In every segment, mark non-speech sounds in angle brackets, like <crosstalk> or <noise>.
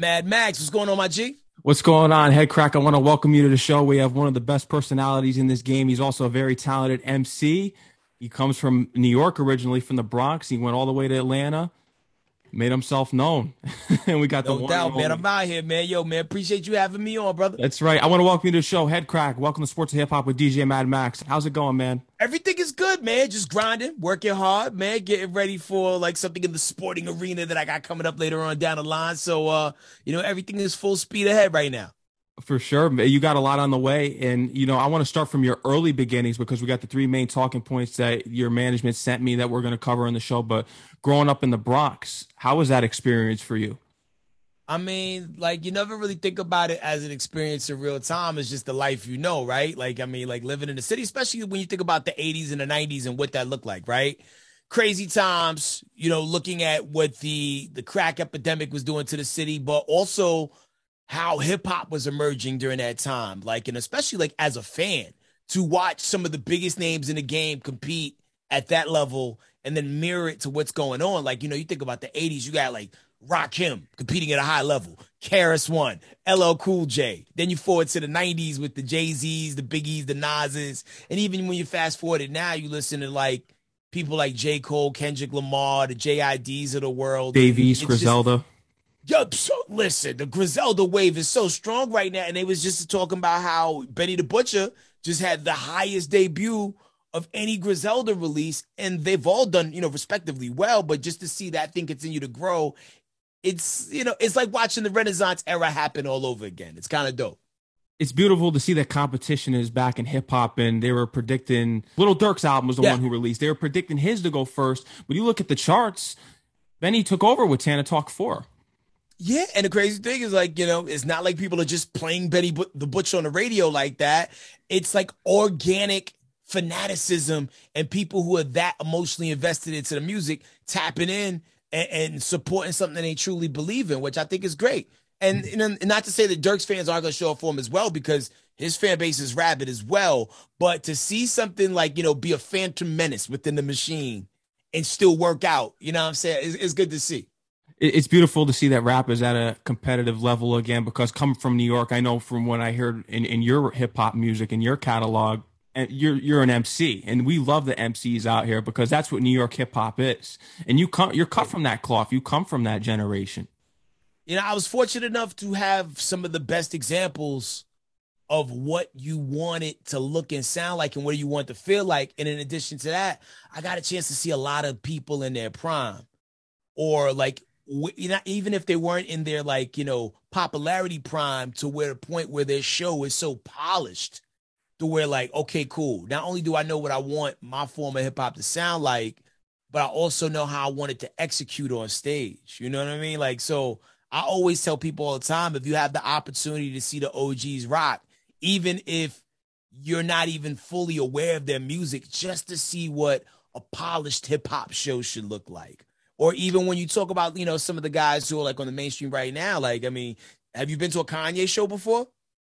Mad Max, what's going on, my G? What's going on, Headkrack? I want to welcome you to the show. We have one of the best personalities in this game. He's also a very talented MC. He comes from New York originally, from the Bronx. He went all the way to Atlanta made himself known. <laughs> and we got no the doubt, man. I'm out here, man. Yo, man, appreciate you having me on, brother. That's right. I want to welcome you to the show, Headkrack. Welcome to Sports of Hip Hop with DJ Mad Max. How's it going, man? Everything is good, man. Just grinding, working hard, man. Getting ready for like something in the sporting arena that I got coming up later on down the line. So, uh, you know, everything is full speed ahead right now. For sure. You got a lot on the way. And, you know, I want to start from your early beginnings because we got the three main talking points that your management sent me that we're going to cover in the show. But growing up in the Bronx, how was that experience for you? I mean, like you never really think about it as an experience in real time. It's just the life you know, right? Like, I mean, like living in the city, especially when you think about the 80s and the 90s and what that looked like, right? Crazy times, you know, looking at what the the crack epidemic was doing to the city, but also how hip hop was emerging during that time. Like, and especially like as a fan, to watch some of the biggest names in the game compete at that level and then mirror it to what's going on. Like, you know, you think about the 80s, you got like Rakim competing at a high level, KRS One, LL Cool J. Then you forward to the 90s with the Jay Z's, the Biggies, the Nas's. And even when you fast forward it now, you listen to like people like J. Cole, Kendrick Lamar, the JIDs of the world. Dave East, Griselda. Just, Yo, so listen, the Griselda wave is so strong right now, and they was just talking about how Benny the Butcher just had the highest debut of any Griselda release, and they've all done, you know, respectively well. But just to see that thing continue to grow, it's you know, it's like watching the Renaissance era happen all over again. It's kind of dope. It's beautiful to see that competition is back in hip hop, and they were predicting Little Durk's album was the yeah. one who released. They were predicting his to go first, but you look at the charts, Benny took over with Tana Talk Four. Yeah, and the crazy thing is like, you know, it's not like people are just playing Benny the Butcher on the radio like that. It's like organic fanaticism and people who are that emotionally invested into the music tapping in and, and supporting something they truly believe in, which I think is great. And, mm-hmm. and not to say that Durk's fans aren't going to show up for him as well because his fan base is rabid as well. But to see something like, you know, be a phantom menace within the machine and still work out, you know what I'm saying? It's, it's good to see it's beautiful to see that rap is at a competitive level again because coming from New York, I know from what I heard in, in your hip hop music and your catalog, and you're you're an MC, and we love the MCs out here because that's what New York hip hop is. And you come, you're cut from that cloth. You come from that generation. You know, I was fortunate enough to have some of the best examples of what you want it to look and sound like and what you want to feel like. And in addition to that, I got a chance to see a lot of people in their prime or like even if they weren't in their like you know popularity prime to where the point where their show is so polished to where like okay cool. Not only do i know what i want my form of hip-hop to sound like but i also know how i want it to execute on stage. You know what i mean? Like so i always tell people all the time if you have the opportunity to see the og's rock even if you're not even fully aware of their music just to see what a polished hip-hop show should look like or even when you talk about you know some of the guys who are like on the mainstream right now like i mean have you been to a kanye show before?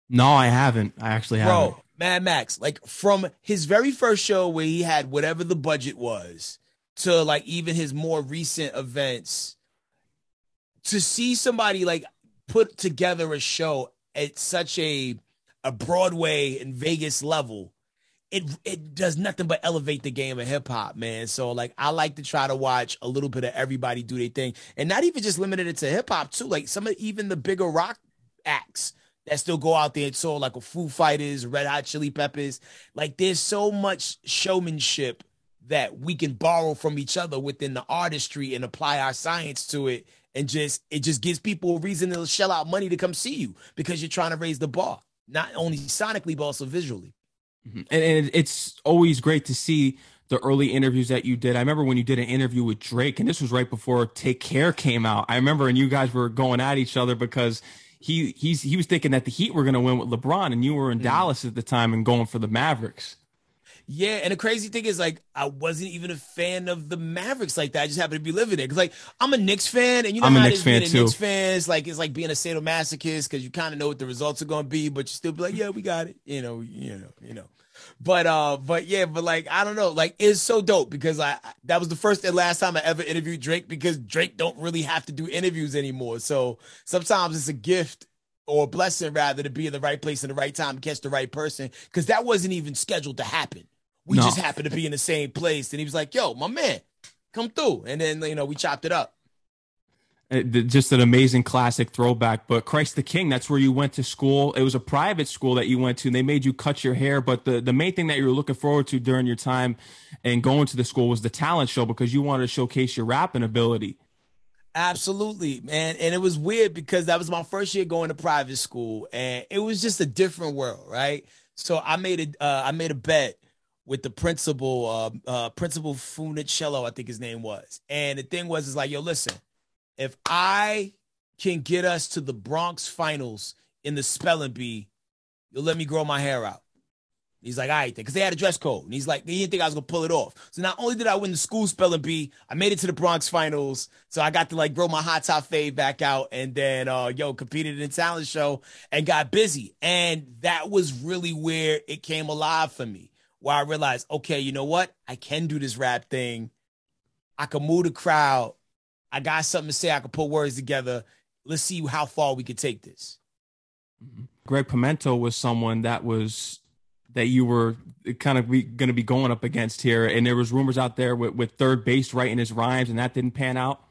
No i haven't. I actually Bro, haven't. Mad max like from his very first show where he had whatever the budget was to like even his more recent events to see somebody like put together a show at such a a broadway and vegas level it it does nothing but elevate the game of hip hop, man. So like I like to try to watch a little bit of everybody do their thing, and not even just limited it to hip hop too. Like some of even the bigger rock acts that still go out there and so like a Foo Fighters, Red Hot Chili Peppers. Like there's so much showmanship that we can borrow from each other within the artistry and apply our science to it, and just it just gives people a reason to shell out money to come see you because you're trying to raise the bar, not only sonically but also visually. Mm-hmm. And, and it's always great to see the early interviews that you did. I remember when you did an interview with Drake, and this was right before Take Care came out. I remember, and you guys were going at each other because he he's he was thinking that the Heat were going to win with LeBron, and you were in mm. Dallas at the time and going for the Mavericks. Yeah, and the crazy thing is, like, I wasn't even a fan of the Mavericks like that. I just happened to be living there because, like, I'm a Knicks fan, and you know I'm how a Knicks being fan, a too. Knicks fan. It's like it's like being a sadomasochist because you kind of know what the results are going to be, but you still be like, yeah, we got it. You know, you know, you know. But uh, but yeah, but like I don't know, like it's so dope because I that was the first and last time I ever interviewed Drake because Drake don't really have to do interviews anymore. So sometimes it's a gift or a blessing rather to be in the right place in the right time and catch the right person because that wasn't even scheduled to happen. We No. just happened to be in the same place, and he was like, "Yo, my man, come through," and then you know we chopped it up. Uh, Just an amazing classic throwback. But Christ the King, that's where you went to school. It was a private school that you went to. And they made you cut your hair. But the, the main thing that you were looking forward to during your time and going to the school was the talent show because you wanted to showcase your rapping ability. Absolutely, man. And it was weird because that was my first year going to private school, and it was just a different world, right? So I made a uh, I made a bet with the principal, uh, uh, Principal Funicello, I think his name was. And the thing was, is like, yo, listen, if I can get us to the Bronx finals in the spelling bee, you'll let me grow my hair out. He's like, all right, then, because they had a dress code. And he's like, he didn't think I was gonna pull it off. So not only did I win the school spelling bee, I made it to the Bronx finals. So I got to like grow my hot top fade back out, and then uh, yo, competed in the talent show and got busy. And that was really where it came alive for me. Where I realized, okay, you know what? I can do this rap thing. I can move the crowd. I got something to say. I can put words together. Let's see how far we could take this. Mm-hmm. Greg Pimento was someone that was that you were kind of going to be going up against here, and there was rumors out there with, with 3rd Bass writing his rhymes, and that didn't pan out.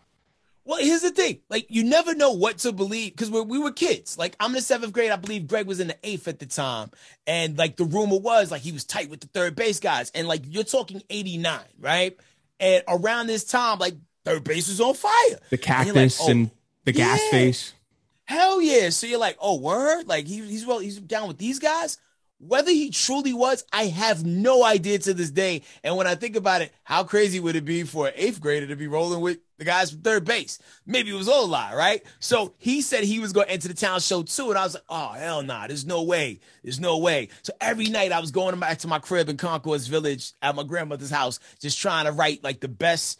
Well, here's the thing. Like, you never know what to believe because we we were kids. Like, I'm in the seventh grade. I believe Greg was in the eighth at the time. And, like, the rumor was, like, he was tight with the 3rd Bass guys. And, like, you're talking 89, right? And around this time, like, 3rd Bass was on fire. The And you're like, cactus oh, and the gas yeah. face. Hell yeah. So you're like, oh, word? Like, he, he's well, he's down with these guys? Whether he truly was, I have no idea to this day. And when I think about it, how crazy would it be for an eighth grader to be rolling with the guys from 3rd Bass? Maybe it was all a lie, right? So he said he was going to enter the talent show too. And I was like, oh, hell nah, there's no way. There's no way. So every night I was going back to my crib in Concourse Village at my grandmother's house, just trying to write like the best,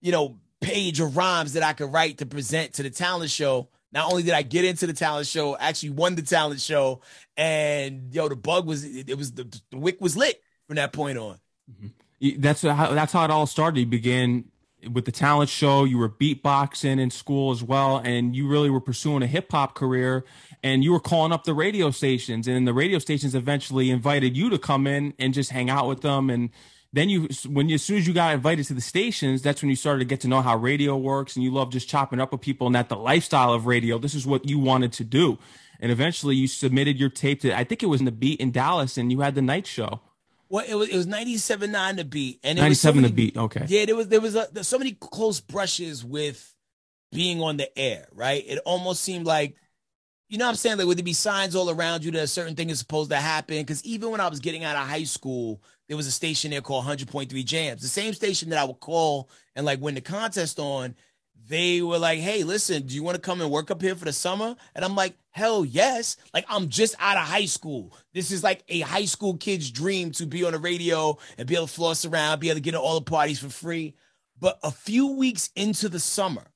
you know, page of rhymes that I could write to present to the talent show. Not only did I get into the talent show, actually won the talent show, and yo, the bug was it, was the, the wick was lit from that point on. Mm-hmm. You- That's how that's how it all started. You began with the talent show. You were beatboxing in school as well, and you really were pursuing a hip hop career. And you were calling up the radio stations, and the radio stations eventually invited you to come in and just hang out with them. And then you, when you, as soon as you got invited to the stations, that's when you started to get to know how radio works, and you love just chopping up with people, and that the lifestyle of radio. This is what you wanted to do. And eventually, you submitted your tape to. I think it was in the Beat in Dallas, and you had the night show. Well, it was it was ninety seven nine to beat, and it was so Ninety-seven many- the beat. Okay. Yeah, there was there was a, there's so many close brushes with being on the air, right? It almost seemed like, you know, what I'm saying like would there be signs all around you that a certain thing is supposed to happen? Because even when I was getting out of high school, there was a station there called 100.3 Jams, the same station that I would call and like win the contest on. They were like, "Hey, listen, do you want to come and work up here for the summer?" And I'm like, "Hell yes!" Like I'm just out of high school. This is like a high school kid's dream to be on the radio and be able to floss around, be able to get to all the parties for free. But a few weeks into the summer,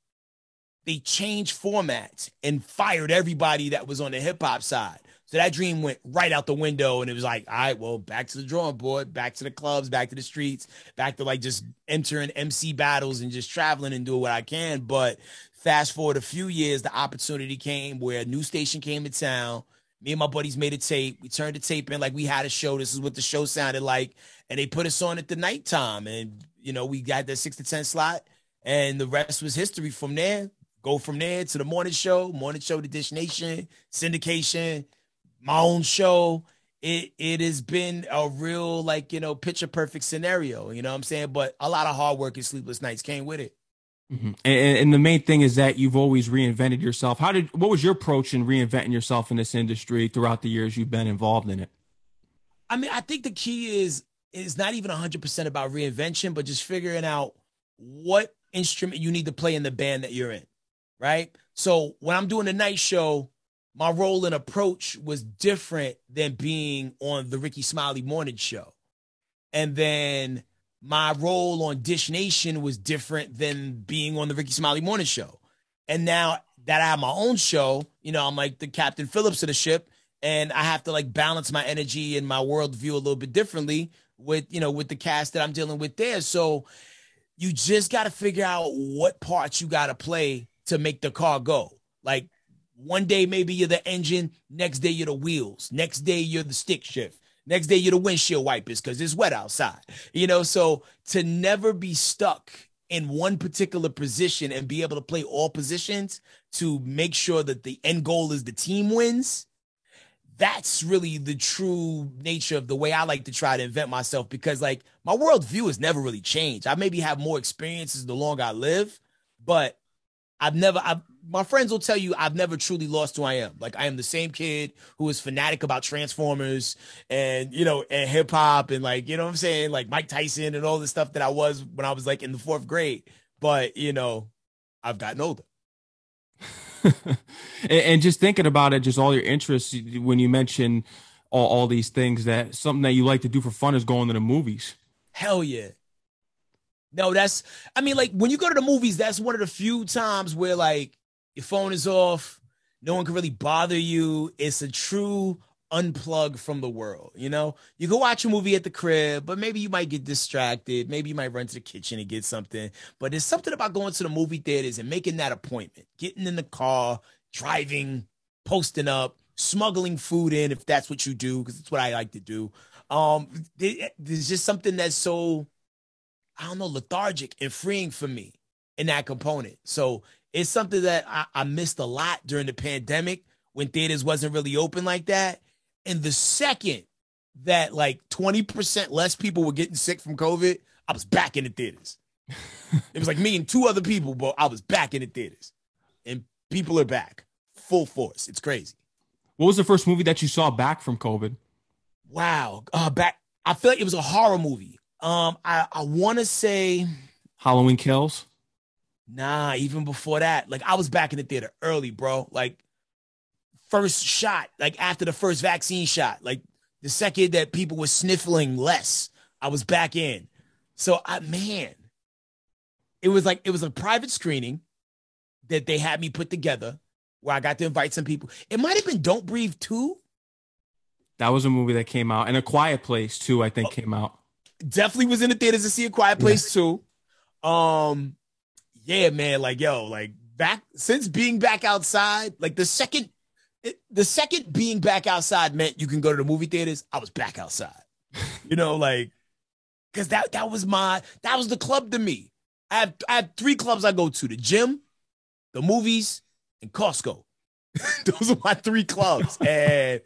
they changed formats and fired everybody that was on the hip hop side. So that dream went right out the window, and it was like, all right, well, back to the drawing board, back to the clubs, back to the streets, back to like just entering MC battles and just traveling and doing what I can. But fast forward a few years, the opportunity came where a new station came to town. Me and my buddies made a tape. We turned the tape in like we had a show. This is what the show sounded like, and they put us on at the nighttime, and you know we got that six to ten slot, and the rest was history from there. Go from there to the morning show, morning show to Dish Nation, syndication, my own show. It it has been a real like you know picture perfect scenario. You know what I'm saying? But a lot of hard work and sleepless nights came with it. Mhm. And, and the main thing is that you've always reinvented yourself. How did what was your approach in reinventing yourself in this industry throughout the years you've been involved in it? I mean, I think the key is is not even 100% about reinvention, but just figuring out what instrument you need to play in the band that you're in, right? So when I'm doing the night show, my role and approach was different than being on the Rickey Smiley morning show. And then my role on Dish Nation was different than being on the Rickey Smiley Morning Show. And now that I have my own show, you know, I'm like the Captain Phillips of the ship, and I have to like balance my energy and my worldview a little bit differently with, you know, with the cast that I'm dealing with there. So you just got to figure out what parts you got to play to make the car go. Like one day, maybe you're the engine. Next day, you're the wheels. Next day, you're the stick shift. Next day, you're the windshield wipers because it's wet outside. You know, so to never be stuck in one particular position and be able to play all positions to make sure that the end goal is the team wins that's really the true nature of the way I like to try to invent myself because like my worldview has never really changed. I maybe have more experiences the longer I live, but I've never I've, my friends will tell you I've never truly lost who I am. Like I am the same kid who is fanatic about Transformers and you know and hip hop and like you know what I'm saying like Mike Tyson and all the stuff that I was when I was like in the fourth grade. But you know, I've gotten older. <laughs> and, just thinking about it, just all your interests when you mention all, all these things that something that you like to do for fun is going to the movies. Hell yeah. No, that's I mean, like when you go to the movies, that's one of the few times where like your phone is off, no one can really bother you. It's a true unplug from the world. You know, you go watch a movie at the crib, but maybe you might get distracted. Maybe you might run to the kitchen and get something. But there's something about going to the movie theaters and making that appointment, getting in the car, driving, posting up, smuggling food in if that's what you do, because it's what I like to do. Um, there's just something that's so, I don't know, lethargic and freeing for me in that component. So it's something that I, I missed a lot during the pandemic when theaters wasn't really open like that and the second that like 20% less people were getting sick from COVID, I was back in the theaters. <laughs> it was like me and two other people, but I was back in the theaters. And people are back full force. It's crazy. What was the first movie that you saw back from COVID? Wow. Uh back I feel like it was a horror movie. Um I I want to say Halloween Kills. Nah, even before that. Like I was back in the theater early, bro. Like first shot, like after the first vaccine shot, like the second that people were sniffling less, I was back in. So I man, it was like it was a private screening that they had me put together where I got to invite some people. It might have been Don't Breathe 2. That was a movie that came out. And A Quiet Place too, I think oh, came out. Definitely was in the theaters to see A Quiet Place yeah. too. Um yeah, man, like yo, like back since being back outside, like the second it, the second being back outside meant you can go to the movie theaters, I was back outside. <laughs> you know, like because that that was my that was the club to me. I have I have three clubs I go to: the gym, the movies, and Costco. <laughs> Those are my three clubs, <laughs> and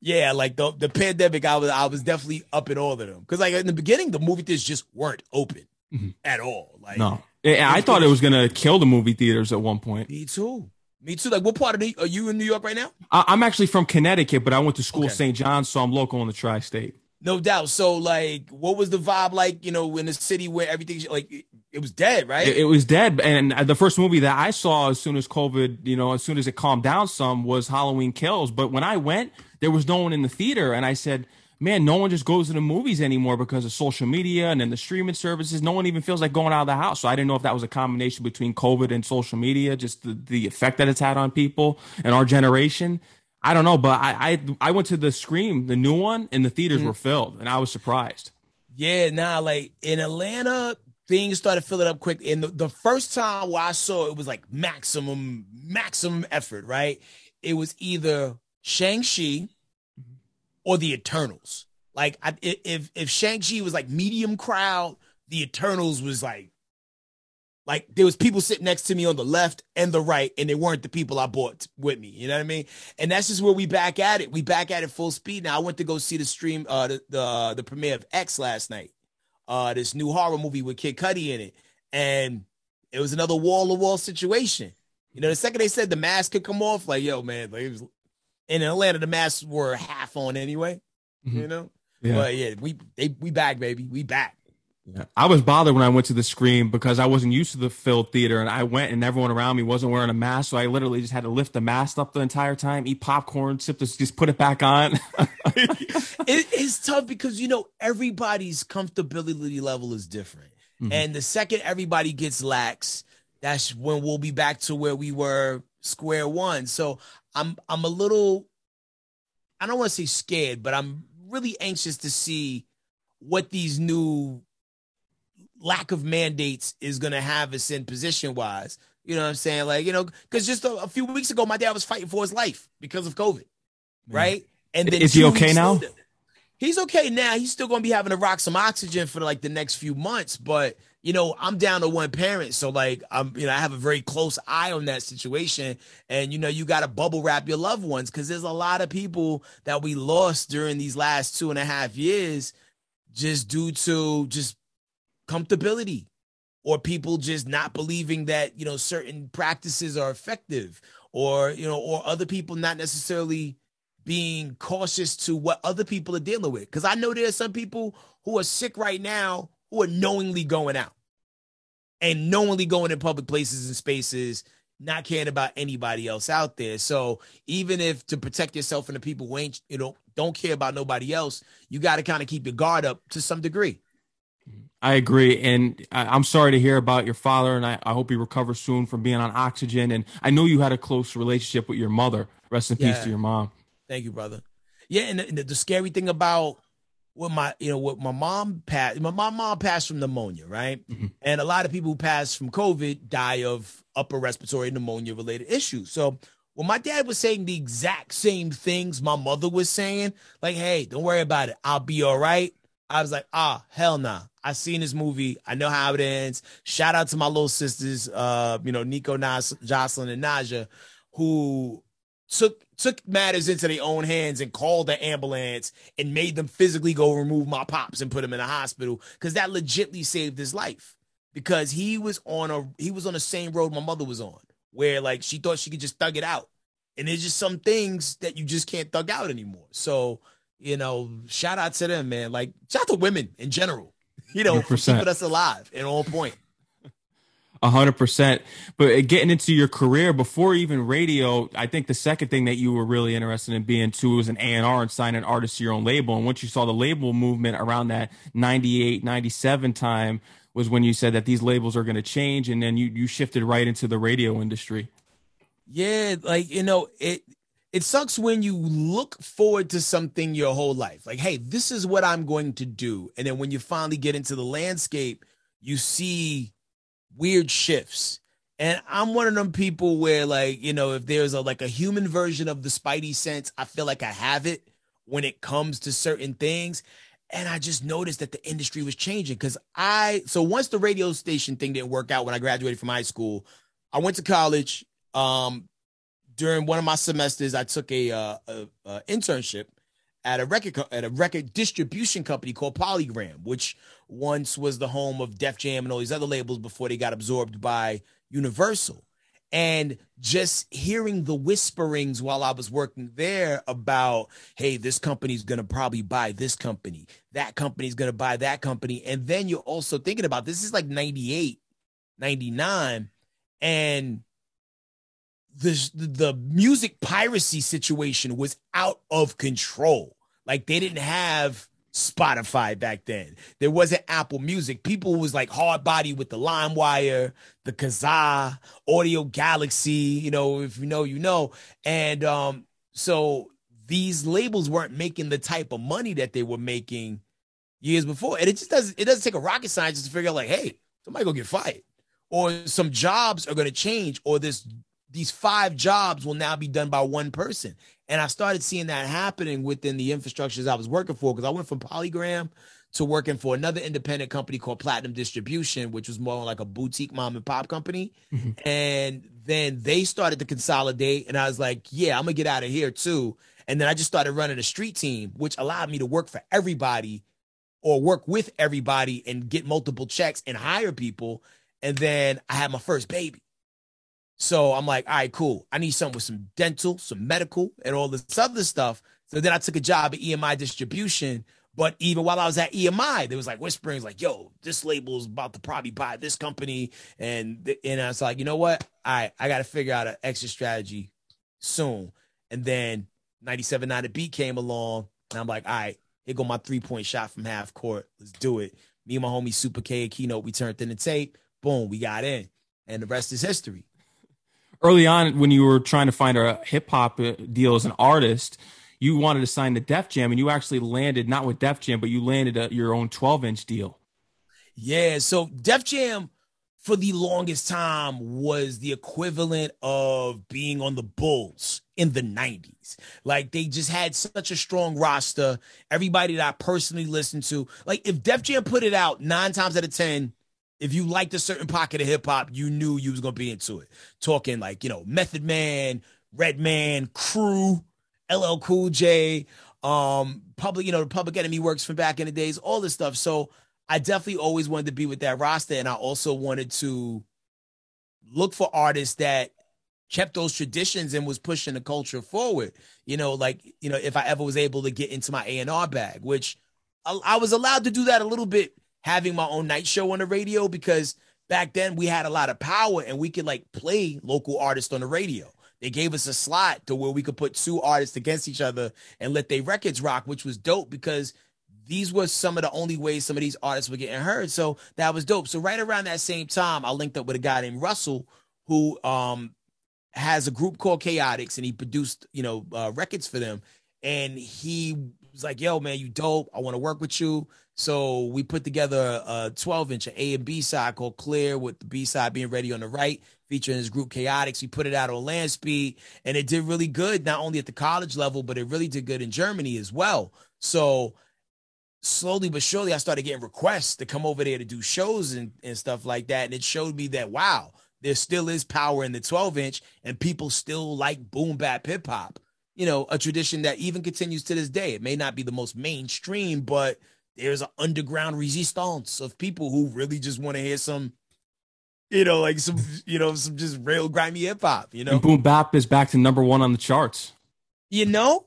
yeah, like the the pandemic, I was I was definitely up in all of them because like in the beginning, the movie theaters just weren't open mm-hmm. at all. Like no, I thought it was gonna kill the movie theaters at one point. Me too. Me too. Like, what part of the, are you in New York right now? I, am actually from Connecticut, but I went to school okay. St. John's, so I'm local in the tri-state. No doubt. So, like, what was the vibe like? You know, in a city where everything like it, it was dead, right? It, it, was dead. And the first movie that I saw as soon as COVID, you know, as soon as it calmed down some, was Halloween Kills. But when I went, there was no one in the theater, and I said man, no one just goes to the movies anymore because of social media and then the streaming services. No one even feels like going out of the house. So I didn't know if that was a combination between COVID and social media, just the, the effect that it's had on people and our generation. I don't know, but I I, I went to the Scream, the new one, and the theaters mm. were filled, and I was surprised. Yeah, nah, like in Atlanta, things started filling up quick. And the, the first time where I saw it was like maximum, maximum effort, right? It was either Shang-Chi, or the Eternals. Like I, if if Shang Chi was like medium crowd, the Eternals was like like there was people sitting next to me on the left and the right, and they weren't the people I bought with me. You know what I mean? And that's just where we back at it. We back at it full speed. Now I went to go see the stream, uh, the the, uh, the premiere of X last night. Uh, this new horror movie with Kid Cudi in it, and it was another wall to wall situation. You know, the second they said the mask could come off, like yo, man, like it was in Atlanta, the masks were half on anyway. Mm-hmm. You know, yeah. but yeah, we they we back, baby, we back. Yeah. I was bothered when I went to the screen because I wasn't used to the filled theater, and I went and everyone around me wasn't wearing a mask, so I literally just had to lift the mask up the entire time, eat popcorn, sip this, just put it back on. <laughs> <laughs> it, it's tough because you know everybody's comfortability level is different, mm-hmm. and the second everybody gets lax, that's when we'll be back to where we were square one. So I'm I'm a little, I don't want to say scared, but I'm really anxious to see what these new lack of mandates is going to have us in position wise. You know what I'm saying? Like, you know, because just a, a, few weeks ago, my dad was fighting for his life because of COVID, right? And then is he okay now? Later, he's okay now. He's still going to be having to rock some oxygen for like the next few months, but you know, I'm down to one parent, so like I'm, you know, I have a very close eye on that situation, and you know, you got to bubble wrap your loved ones because there's a lot of people that we lost during these last two and a half years, just due to just comfortability, or people just not believing that you know certain practices are effective, or you know, or other people not necessarily being cautious to what other people are dealing with. Because I know there are some people who are sick right now who are knowingly going out and knowingly going in public places and spaces, not caring about anybody else out there. So even if to protect yourself and the people who ain't, you know, don't care about nobody else, you got to kind of keep your guard up to some degree. I agree. And I'm sorry to hear about your father, and I, I, hope he recovers soon from being on oxygen. And I know you had a close relationship with your mother. Rest in yeah. peace to your mom. Thank you, brother. Yeah, and the, the scary thing about with my you know with my mom passed my, my mom passed from pneumonia right? Mm-hmm. and a lot of people who pass from covid die of upper respiratory pneumonia related issues. So when my dad was saying the exact same things my mother was saying like hey don't worry about it. I'll be all right. I was like ah hell nah. I seen this movie. I know how it ends. Shout out to my little sisters uh you know nico Nas- jocelyn and naja who took took matters into their own hands and called the ambulance and made them physically go remove my pops and put him in a hospital because that legitly saved his life. Because he was on a he was on the same road my mother was on where like she thought she could just thug it out. And there's just some things that you just can't thug out anymore. So you know shout out to them man. Like shout out to women in general. <laughs> You know 100%. for keeping us alive and on point hundred percent. But getting into your career before even radio, I think the second thing that you were really interested in being too was an A and R and signing artists to your own label. And once you saw the label movement around that 98, 97 time was when you said that these labels are going to change. And then you, you shifted right into the radio industry. Yeah. Like, you know, it, it sucks when you look forward to something your whole life. Like, hey, this is what I'm going to do. And then when you finally get into the landscape, you see weird shifts. And I'm one of them people where like, you know, if there's a like a human version of the Spidey sense, I feel like I have it when it comes to certain things. And I just noticed that the industry was changing because I so once the radio station thing didn't work out when I graduated from high school, I went to college. Um, during one of my semesters, I took a, uh, a, a internship at a record co- at a record distribution company called Polygram, which once was the home of Def Jam and all these other labels before they got absorbed by Universal. And just hearing the whisperings while I was working there about, hey, this company's gonna probably buy this company, that company's gonna buy that company. And then you're also thinking about this is like 98, 99, and the the music piracy situation was out of control. Like they didn't have Spotify back then. There wasn't Apple Music. People was like hard body with the LimeWire, the Kazaa, Audio Galaxy. You know, if you know, you know. And um, so these labels weren't making the type of money that they were making years before. And it just doesn't. It doesn't take a rocket scientist to figure out like, hey, somebody gonna get fired, or some jobs are gonna change, or this these five jobs will now be done by one person. And I started seeing that happening within the infrastructures I was working for because I went from Polygram to working for another independent company called Platinum Distribution, which was more like a boutique mom and pop company. Mm-hmm. And then they started to consolidate, and I was like, yeah, I'm gonna get out of here too. And then I just started running a street team, which allowed me to work for everybody or work with everybody and get multiple checks and hire people. And then I had my first baby. So I'm like, all right, cool. I need something with some dental, some medical, and all this other stuff. So then I took a job at EMI distribution. But even while I was at EMI, there was like whisperings like, yo, this label is about to probably buy this company. And and I was like, you know what? Right, I got to figure out an exit strategy soon. And then 97.9 The Beat came along. And I'm like, all right, here go my three point shot from half court. Let's do it. Me and my homie Super K keynote, we turned in the tape. Boom, we got in. And the rest is history. Early on, when you were trying to find a hip hop uh, deal as an artist, you wanted to sign to Def Jam, and you actually landed not with Def Jam, but you landed a, your own 12 inch deal. Yeah, so Def Jam for the longest time was the equivalent of being on the Bulls in the 90s. Like they just had such a strong roster. Everybody that I personally listened to, like if Def Jam put it out nine times out of 10, if you liked a certain pocket of hip hop, you knew you was gonna be into it. Talking like, you know, Method Man, Redman, Crew, LL Cool J, um, public, you know, the Public Enemy works from back in the days, all this stuff. So I definitely always wanted to be with that roster, and I also wanted to look for artists that kept those traditions and was pushing the culture forward. You know, like you know, if I ever was able to get into my A and R bag, which I, I was allowed to do that a little bit, having my own night show on the radio because back then we had a lot of power and we could like play local artists on the radio. They gave us a slot to where we could put two artists against each other and let their records rock, which was dope because these were some of the only ways some of these artists were getting heard. So that was dope. So right around that same time, I linked up with a guy named Russell who um has a group called Chaotix and he produced, you know, uh, records for them. And he was like, yo, man, you dope. I want to work with you. So we put together a 12 inch, an A and B side called Clear, with the B side being ready on the right, featuring his group Chaotix. We put it out on land speed and it did really good, not only at the college level, but it really did good in Germany as well. So slowly but surely I started getting requests to come over there to do shows and, and stuff like that. And it showed me that wow, there still is power in the 12 inch and people still like boom bap hip hop. You know, a tradition that even continues to this day. It may not be the most mainstream, but there's an underground resistance of people who really just want to hear some, you know, like some, you know, some just real grimy hip hop, you know. And boom bap is back to number one on the charts. You know,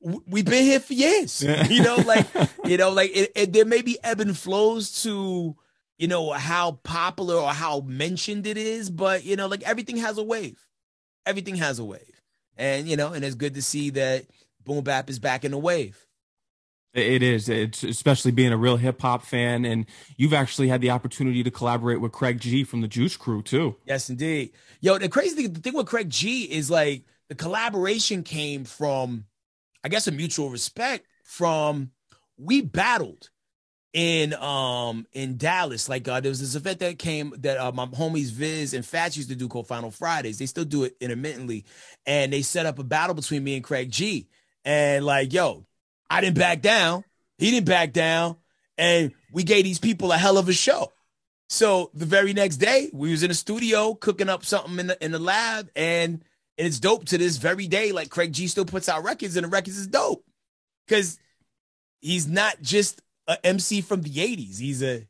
we've been here for years. <laughs> You know, like <laughs> you know, like it, it, there may be ebb and flows to you know how popular or how mentioned it is, but you know, like everything has a wave. Everything has a wave, and you know, and it's good to see that boom bap is back in the wave. It is. It's especially being a real hip hop fan, and you've actually had the opportunity to collaborate with Craig G from the Juice Crew too. Yes, indeed. Yo, the crazy thing, the thing with Craig G is like the collaboration came from I guess a mutual respect from we battled in um in Dallas. Like uh, there was this event that came that uh, my homies Viz and Fats used to do called Final Fridays. They still do it intermittently, and they set up a battle between me and Craig G. And like, yo, I didn't back down. He didn't back down, and we gave these people a hell of a show. So the very next day, we was in the studio cooking up something in the in the lab, and and it's dope to this very day. Like Craig G still puts out records, and the records is dope because he's not just a MC from the '80s. He's a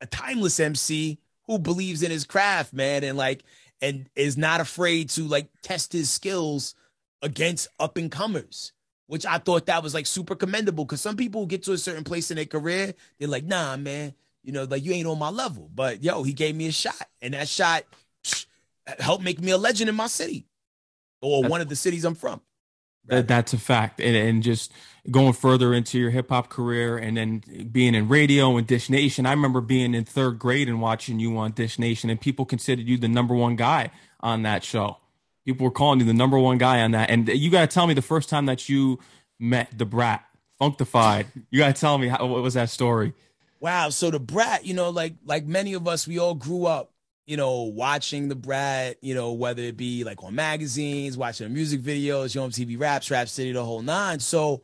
a timeless MC who believes in his craft, man, and like and is not afraid to like test his skills against up and comers. Which I thought that was like super commendable because some people get to a certain place in their career, they're like, nah, man, you know, like you ain't on my level. But yo, he gave me a shot, and that shot <sniffs> helped make me a legend in my city or one of the cities I'm from. That, that's a fact. And, and just going further into your hip hop career and then being in radio and Dish Nation. I remember being in third grade and watching you on Dish Nation, and people considered you the number one guy on that show. People were calling you the number one guy on that. And you got to tell me the first time that you met the Brat, Funkdafied. You got to tell me how, what was that story? Wow. So the Brat, you know, like like many of us, we all grew up you know, watching the Brat, you know, whether it be like on magazines, watching music videos, Yo MTV Raps, Rap City, the whole nine. So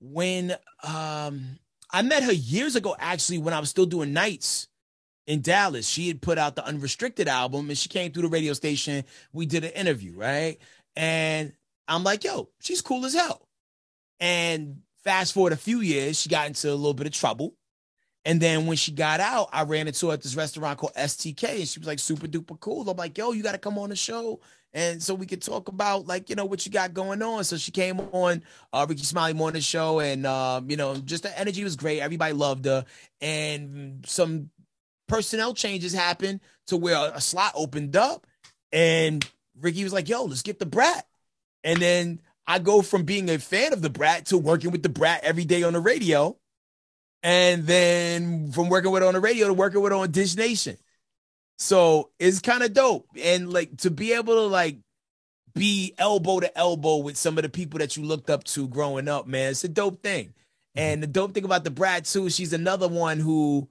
when um I met her years ago, actually, when I was still doing nights in Dallas, she had put out the Unrestricted album and she came through the radio station. We did an interview, right? And I'm like, yo, she's cool as hell. And fast forward a few years, she got into a little bit of trouble and then when she got out, I ran into her at this restaurant called STK, and she was like super duper cool. I'm like, yo, you got to come on the show, and so we could talk about like you know what you got going on. So she came on uh, Rickey Smiley Morning Show, and um, you know just the energy was great. Everybody loved her, and some personnel changes happened to where a slot opened up, and Rickey was like, yo, let's get the Brat, and then I go from being a fan of the brat to working with the brat every day on the radio. And then from working with on the radio to working with on Dish Nation. So it's kind of dope. And like to be able to like be elbow to elbow with some of the people that you looked up to growing up, man, it's a dope thing. And the dope thing about the brat too, she's another one who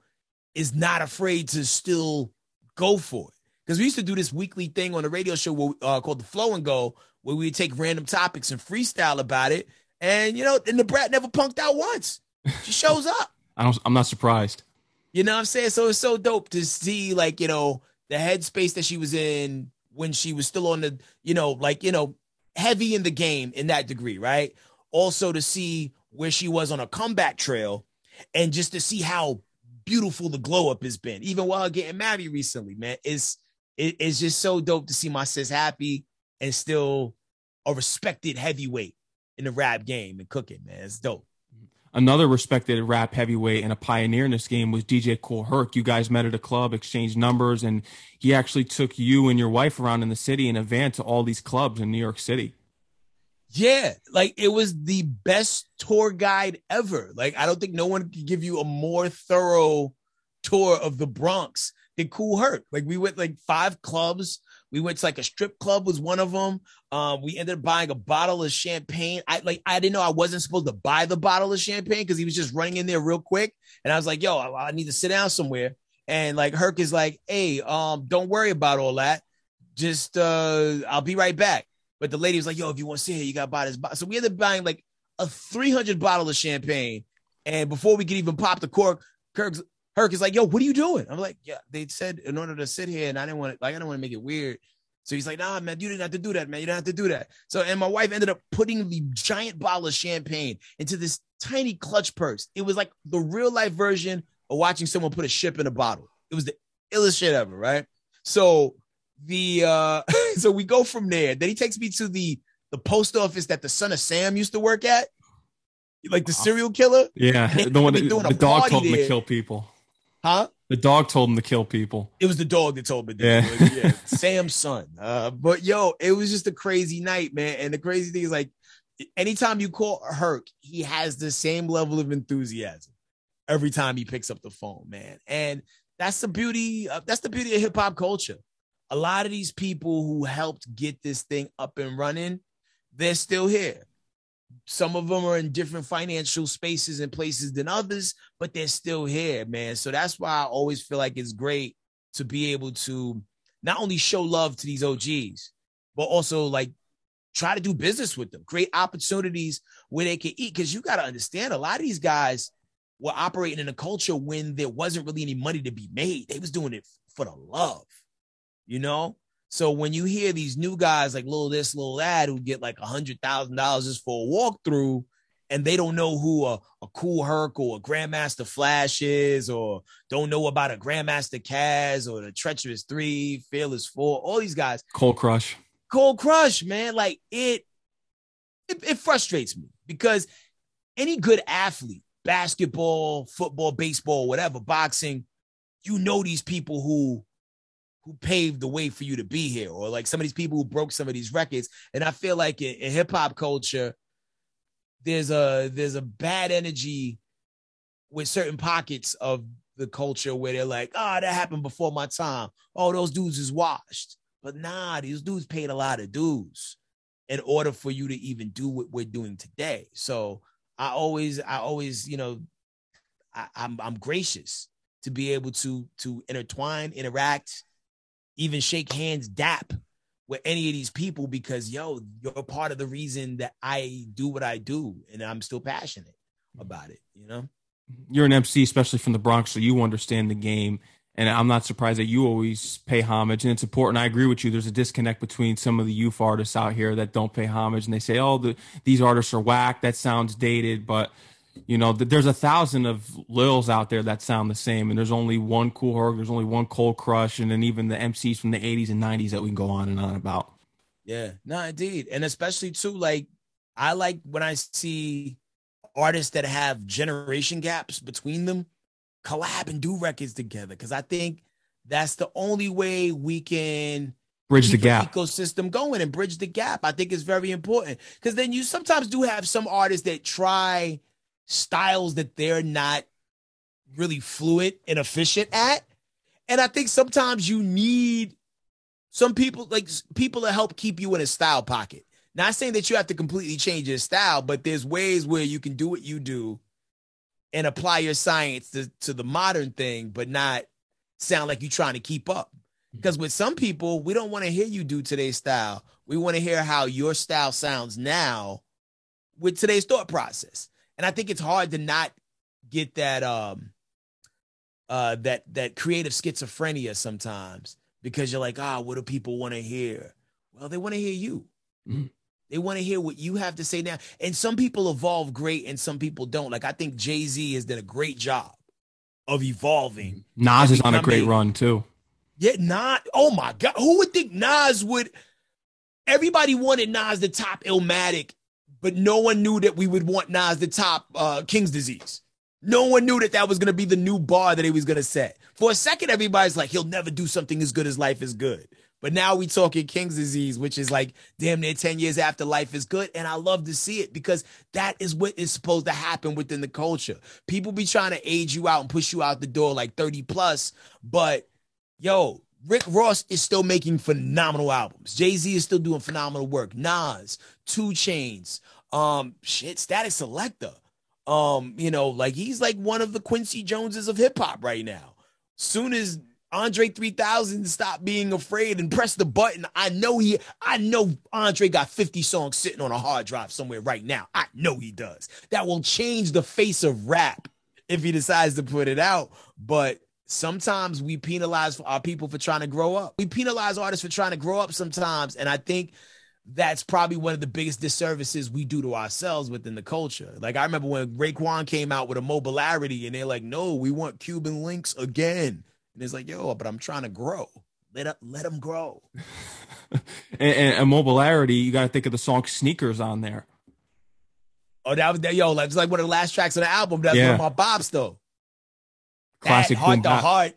is not afraid to still go for it. Because we used to do this weekly thing on the radio show where, uh, called the Flow and Go, where we would take random topics and freestyle about it. And you know, and the brat never punked out once. She <laughs> shows up. I don't. I'm not surprised. You know what I'm saying? So it's so dope to see, like you know, the headspace that she was in when she was still on the, you know, like you know, heavy in the game in that degree, right? Also to see where she was on a comeback trail, and just to see how beautiful the glow up has been, even while getting married recently, man. It's it, it's just so dope to see my sis happy and still a respected heavyweight in the rap game and cooking, man. It's dope. Another respected rap heavyweight and a pioneer in this game was DJ Kool Herc. You guys met at a club, exchanged numbers, and he actually took you and your wife around in the city in a van to all these clubs in New York City. Yeah, like it was the best tour guide ever. Like I don't think no one could give you a more thorough tour of the Bronx than Kool Herc. Like we went like five clubs. We went to like a strip club was one of them. Um, we ended up buying a bottle of champagne. I like I didn't know I wasn't supposed to buy the bottle of champagne because he was just running in there real quick, and I was like, "Yo, I, I need to sit down somewhere." And like Herc is like, "Hey, um, don't worry about all that. Just uh, I'll be right back." But the lady was like, yo, if you want to see it, you got to buy this bottle. So we ended up buying like a 300 bottle of champagne. And before we could even pop the cork, Kirk's, Herc is like, yo, what are you doing? I'm like, yeah, they said in order to sit here and I didn't want to, like, I don't want to make it weird. So he's like, nah, man, you didn't have to do that, man. You don't have to do that. So, and my wife ended up putting the giant bottle of champagne into this tiny clutch purse. It was like the real life version of watching someone put a ship in a bottle. It was the illest shit ever, right? So the uh <laughs> so we go from there. Then he takes me to the the post office that the son of Sam used to work at, like the serial killer. Yeah, the one that, the dog told him there. to kill people. Huh? The dog told him to kill people. It was the dog that told me. Yeah, yeah. <laughs> Sam's son. Uh, but yo, it was just a crazy night, man. And the crazy thing is, like, anytime you call Herc, he has the same level of enthusiasm every time he picks up the phone, man. And that's the beauty. Of, that's the beauty of hip hop culture a lot of these people who helped get this thing up and running, they're still here. Some of them are in different financial spaces and places than others, but they're still here, man. So that's why I always feel like it's great to be able to not only show love to these OGs, but also like try to do business with them, create opportunities where they can eat. Cause you got to understand a lot of these guys were operating in a culture when there wasn't really any money to be made. They was doing it for the love you know? So when you hear these new guys like little this, little that, who get like a hundred thousand dollars just for a walkthrough, and they don't know who a, a Kool Herc or a Grandmaster Flash is, or don't know about a Grandmaster Caz or the Treacherous Three, Fearless Four, all these guys. Cold Crush. Cold Crush, man. Like it, it, it frustrates me because any good athlete, basketball, football, baseball, whatever, boxing, you know these people who who paved the way for you to be here, or like some of these people who broke some of these records. And I feel like in, in hip hop culture, there's a there's a bad energy with certain pockets of the culture where they're like, oh, that happened before my time. Oh, those dudes is washed. But nah, these dudes paid a lot of dues in order for you to even do what we're doing today. So I always, I always, you know, I, I'm I'm gracious to be able to to intertwine, interact, even shake hands, dap with any of these people because yo, you're part of the reason that I do what I do, and I'm still passionate about it. You know, you're an MC, especially from the Bronx, so you understand the game. And I'm not surprised that you always pay homage, and it's important. I agree with you. There's a disconnect between some of the youth artists out here that don't pay homage, and they say, "Oh, the, these artists are whack. That sounds dated." But you know, there's a thousand of Lils out there that sound the same, and there's only one Kool Herc, there's only one Cold Crush, and then even the MCs from the 80s and 90s that we can go on and on about. Yeah, no, indeed. And especially too, like, I like when I see artists that have generation gaps between them collab and do records together because I think that's the only way we can bridge the gap ecosystem going and bridge the gap. I think is very important because then you sometimes do have some artists that try styles that they're not really fluid and efficient at. And I think sometimes you need some people like people to help keep you in a style pocket. Not saying that you have to completely change your style, but there's ways where you can do what you do and apply your science to, to the modern thing, but not sound like you're trying to keep up. Because with some people, we don't want to hear you do today's style. We want to hear how your style sounds now with today's thought process. And I think it's hard to not get that um uh that that creative schizophrenia sometimes because you're like, ah, oh, what do people want to hear? Well, they want to hear you. Mm-hmm. They want to hear what you have to say now. And some people evolve great and some people don't. Like I think Jay-Z has done a great job of evolving. Nas is on a great run too. Yeah, Nas. Oh my God. Who would think Nas would everybody wanted Nas the top Illmatic, but no one knew that we would want Nas to top uh, King's disease. No one knew that that was going to be the new bar that he was going to set. For a second, everybody's like, he'll never do something as good as Life is Good. But now we talking King's disease, which is like damn near 10 years after life is good. And I love to see it because that is what is supposed to happen within the culture. People be trying to age you out and push you out the door like 30 plus. But yo, Rick Ross is still making phenomenal albums. Jay-Z is still doing phenomenal work. Nas, 2 Chainz, um, shit, Statik Selektah. Um, you know, like he's like one of the Quincy Joneses of hip hop right now. Soon as Andre 3000 stop being afraid and press the button. I know he, I know Andre got 50 songs sitting on a hard drive somewhere right now. I know he does. That will change the face of rap if he decides to put it out. But sometimes we penalize our people for trying to grow up. We penalize artists for trying to grow up sometimes. And I think that's probably one of the biggest disservices we do to ourselves within the culture. Like I remember when Raekwon came out with Immobilarity and they're like, no, we want Cuban links again. And it's like, yo, but I'm trying to grow. Let up, let them grow. <laughs> and, and, and mobilarity, you got to think of the song "Sneakers" on there. Oh, that was that. Yo, that's like one of the last tracks on the album. That's yeah. one of my bops though. Classic that, heart to heart,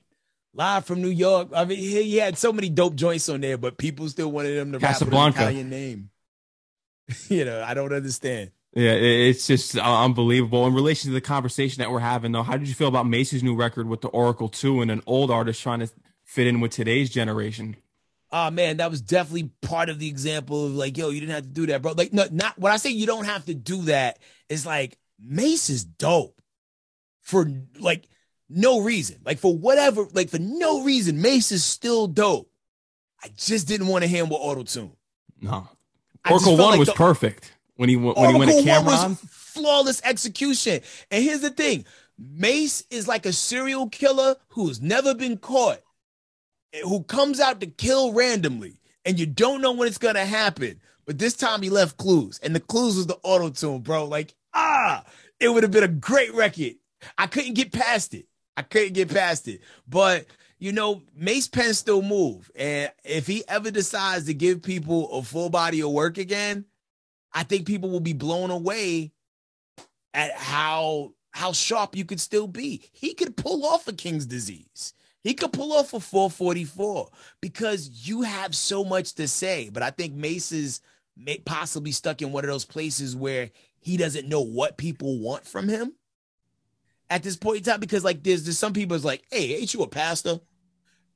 live from New York. I mean, he, he, had so many dope joints on there, but people still wanted him to Casablanca. rap with an Italian name. <laughs> you know, I don't understand. Yeah, it's just uh, unbelievable. In relation to the conversation that we're having, though, how did you feel about Mase's new record with the Oracle 2 and an old artist trying to fit in with today's generation? Oh man, that was definitely part of the example of like, yo, you didn't have to do that, bro. Like, no, not when I say you don't have to do that, it's like Mase is dope for like no reason, like for whatever, like for no reason. Mase is still dope. I just didn't want to handle auto tune. No, Oracle One like was the, perfect when he when Oracle he went to Cam'ron. Flawless execution. And here's the thing: Mase is like a serial killer who's never been caught, who comes out to kill randomly, and you don't know when it's gonna happen. But this time he left clues, and the clues was the auto tune, bro. Like ah, it would have been a great record. I couldn't get past it. I couldn't get past it, but you know, Mase Penn still move. And if he ever decides to give people a full body of work again, I think people will be blown away at how how sharp you could still be. He could pull off a King's disease. He could pull off a 444 because you have so much to say. But I think Mase is possibly stuck in one of those places where he doesn't know what people want from him at this point in time. Because like there's there's some people is like, hey, ain't you a pastor?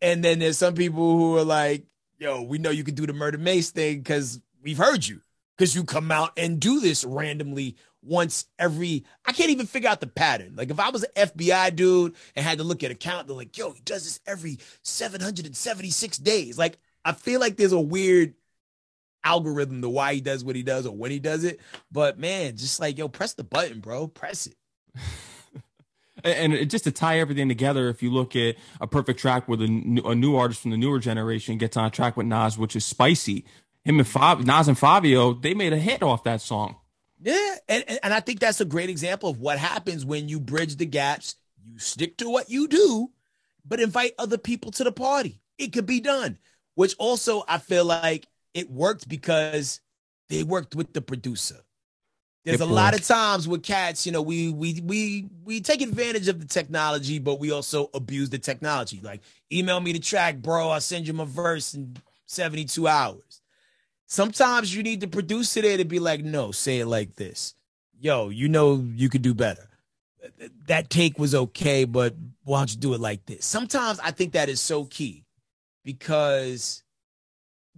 And then there's some people who are like, yo, we know you can do the Murda Mase thing because we've heard you because you come out and do this randomly once every I can't even figure out the pattern. Like if I was an FBI dude and had to look at a count, they're like, yo, he does this every 776 days. Like I feel like there's a weird algorithm to why he does what he does or when he does it. But man, just like yo, press the button, bro. Press it. <laughs> and just to tie everything together, if you look at a perfect track where new, a new artist from the newer generation gets on a track with Nas, which is spicy, him and Fab, Nas and Fivio, they made a hit off that song. Yeah, and, and I think that's a great example of what happens when you bridge the gaps. You stick to what you do, but invite other people to the party. It could be done. Which also I feel like it worked because they worked with the producer. There's a lot of times with cats, you know, we we we we take advantage of the technology, but we also abuse the technology. Like email me the track, bro. I'll send you my verse in 72 hours. Sometimes you need the producer there to be like, no, say it like this. Yo, you know you could do better. That take was okay, but why don't you do it like this? Sometimes I think that is so key because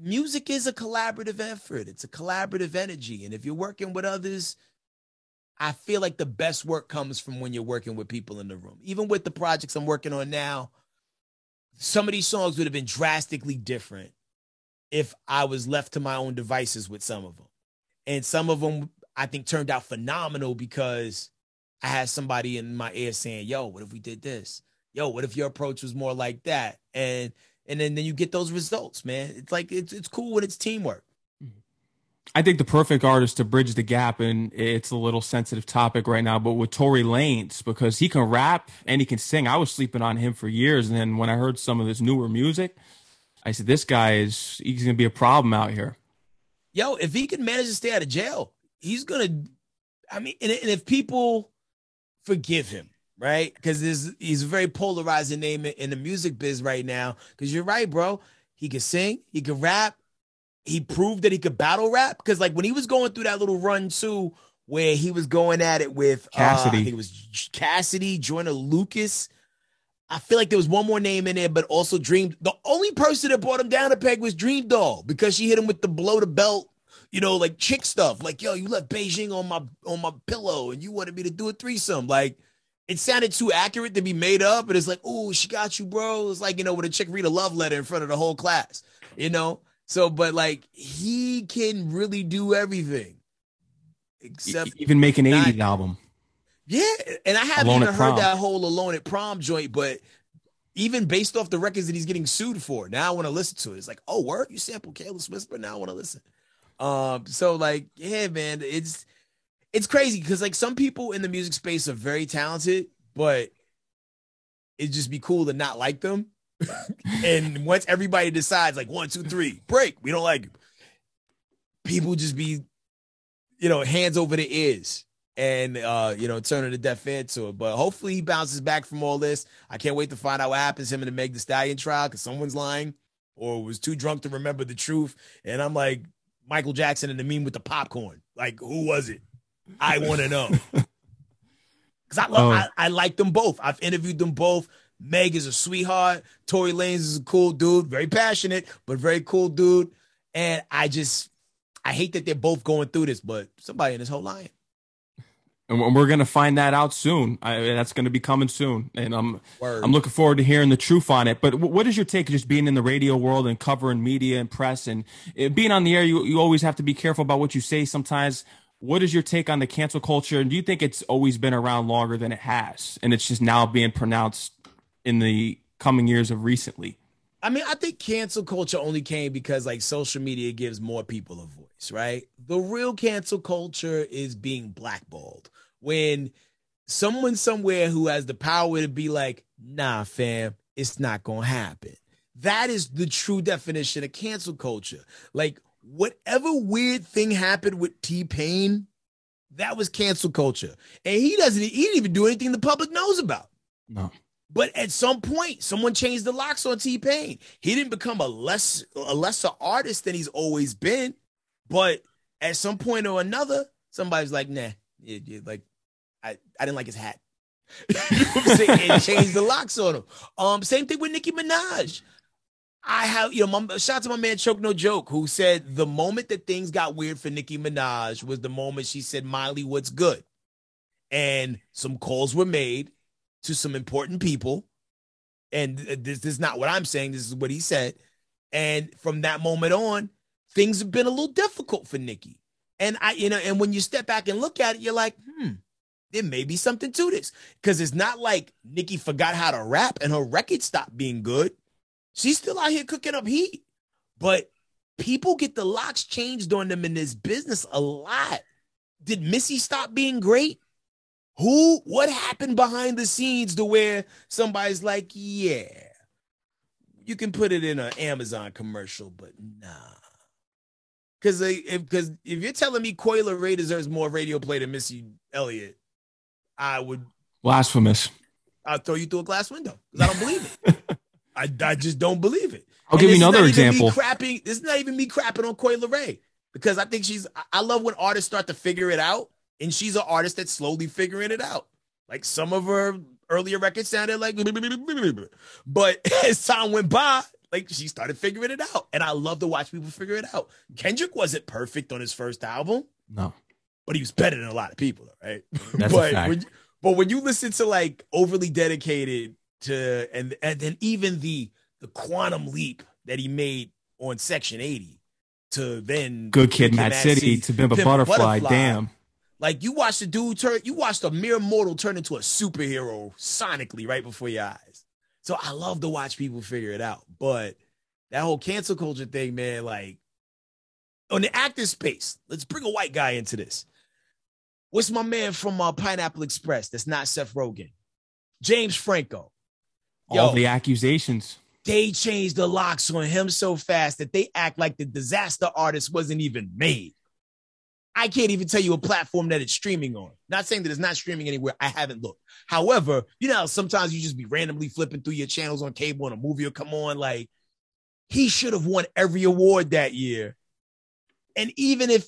music is a collaborative effort. It's a collaborative energy. And if you're working with others, I feel like the best work comes from when you're working with people in the room. Even with the projects I'm working on now, some of these songs would have been drastically different if I was left to my own devices with some of them. And some of them I think turned out phenomenal because I had somebody in my ear saying, "Yo, what if we did this? Yo, what if your approach was more like that?" And and then, then you get those results, man. It's like it's it's cool when it's teamwork. I think the perfect artist to bridge the gap, and it's a little sensitive topic right now, but with Tory Lanez because he can rap and he can sing. I was sleeping on him for years, and then when I heard some of this newer music, I said, "This guy is he's gonna be a problem out here." Yo, if he can manage to stay out of jail, he's gonna. I mean, and, and if people forgive him, right? Because he's a very polarizing name in the music biz right now. Because you're right, bro. He can sing, he can rap. He proved that he could battle rap. Because like when he was going through that little run too, where he was going at it with Cassidy, uh, I think it was Cassidy, Joyner Lucas. I feel like there was one more name in there, but also Dream. The only person that brought him down a peg was DreamDoll because she hit him with the below the belt, you know, like chick stuff. Like, yo, you left Beijing on my on my pillow and you wanted me to do a threesome. Like, it sounded too accurate to be made up. And it's like, oh, she got you, bro. It's like, you know, when a chick read a love letter in front of the whole class, you know? So, but like, he can really do everything except even make an 80s album. Yeah. And I haven't Alone even heard that whole Alone at Prom joint, but even based off the records that he's getting sued for, now I want to listen to it. It's like, oh, word, you sample Careless Whisper. Now I want to listen. Um, so like, yeah, man, it's it's crazy because like some people in the music space are very talented, but it'd just be cool to not like them. <laughs> and once everybody decides, like one, two, three, break, we don't like you. People just be, you know, hands over the ears and uh, you know, turning a deaf ear to it. But hopefully he bounces back from all this. I can't wait to find out what happens him in the Meg the Stallion trial because someone's lying or was too drunk to remember the truth. And I'm like Michael Jackson in the meme with the popcorn. Like, who was it? I want to know. <laughs> Because I love, oh. I, I like them both. I've interviewed them both. Meg is a sweetheart. Tory Lanez is a cool dude, very passionate, but very cool dude. And I just, I hate that they're both going through this, but somebody in this whole line. And we're gonna find that out soon. I, that's gonna be coming soon, and I'm Word. I'm looking forward to hearing the truth on it. But what is your take, just being in the radio world and covering media and press and eh, being on the air? You you always have to be careful about what you say. Sometimes what is your take on the cancel culture? And do you think it's always been around longer than it has? And it's just now being pronounced in the coming years of recently? I mean, I think cancel culture only came because like social media gives more people a voice, right? The real cancel culture is being blackballed. When someone somewhere who has the power to be like, nah, fam, it's not gonna happen. That is the true definition of cancel culture. Like whatever weird thing happened with T Pain, that was cancel culture. And he doesn't, he didn't even do anything the public knows about. No. But at some point, someone changed the locks on T Pain. He didn't become a less a lesser artist than he's always been. But at some point or another, somebody's like, nah, it, it, like I, I didn't like his hat. <laughs> you know what I'm saying? And changed the locks on him. Um, same thing with Nicki Minaj. I have, you know, my, shout out to my man Choke No Joke, who said the moment that things got weird for Nicki Minaj was the moment she said, Miley, what's good? And some calls were made to some important people. And this, this is not what I'm saying, this is what he said. And from that moment on, things have been a little difficult for Nicki. And I, you know, and when you step back and look at it, you're like, hmm, there may be something to this. Because it's not like Nicki forgot how to rap and her record stopped being good She's still out here cooking up heat. But people get the locks changed on them in this business a lot. Did Missy stop being great? Who, what happened behind the scenes to where somebody's like, yeah, you can put it in an Amazon commercial, but nah. Because if, cause if you're telling me Coi Leray deserves more radio play than Missy Elliott, I would. Blasphemous. I'll throw you through a glass window because I don't believe it. <laughs> I, I just don't believe it. I'll give you another example. Crapping, this is not even me crapping on Coi Leray because I think she's. I love when artists start to figure it out, and she's an artist that's slowly figuring it out. Like some of her earlier records sounded like, but <laughs> as time went by, like she started figuring it out, and I love to watch people figure it out. Kendrick wasn't perfect on his first album, no, but he was better than a lot of people, right? That's <laughs> but a fact. When, but when you listen to like overly dedicated to, and and then even the the quantum leap that he made on Section 80 to then Good Kid, Mad City, to Pimp a Butterfly, Butterfly. Damn. Like you watched the dude turn, you watched a mere mortal turn into a superhero sonically right before your eyes. So I love to watch people figure it out. But that whole cancel culture thing, man, like on the actor space, let's bring a white guy into this. What's my man from uh, Pineapple Express that's not Seth Rogen? James Franco. Yo, All the accusations. They changed the locks on him so fast that they act like the disaster artist wasn't even made. I can't even tell you a platform that it's streaming on. Not saying that it's not streaming anywhere. I haven't looked. However, you know, sometimes you just be randomly flipping through your channels on cable and a movie will come on. Like, he should have won every award that year. And even if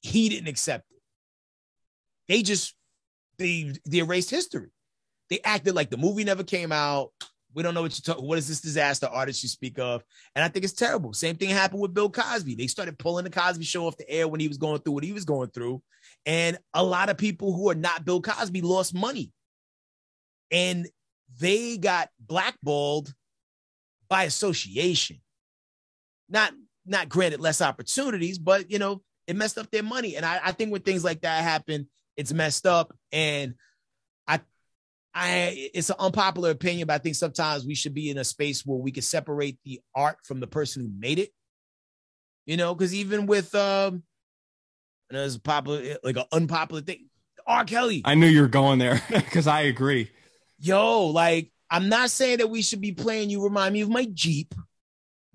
he didn't accept it, they just they they erased history. They acted like the movie never came out. We don't know what you talk. What is this disaster artist you speak of? And I think it's terrible. Same thing happened with Bill Cosby. They started pulling the Cosby Show off the air when he was going through what he was going through, and a lot of people who are not Bill Cosby lost money, and they got blackballed by association. Not not granted less opportunities, but you know it messed up their money. And I, I think when things like that happen, it's messed up. And I it's an unpopular opinion, but I think sometimes we should be in a space where we can separate the art from the person who made it. You know, because even with um, and it's popular like an unpopular thing, R. Kelly. I knew you were going there <laughs> because I agree. Yo, like I'm not saying that we should be playing you remind me of my Jeep,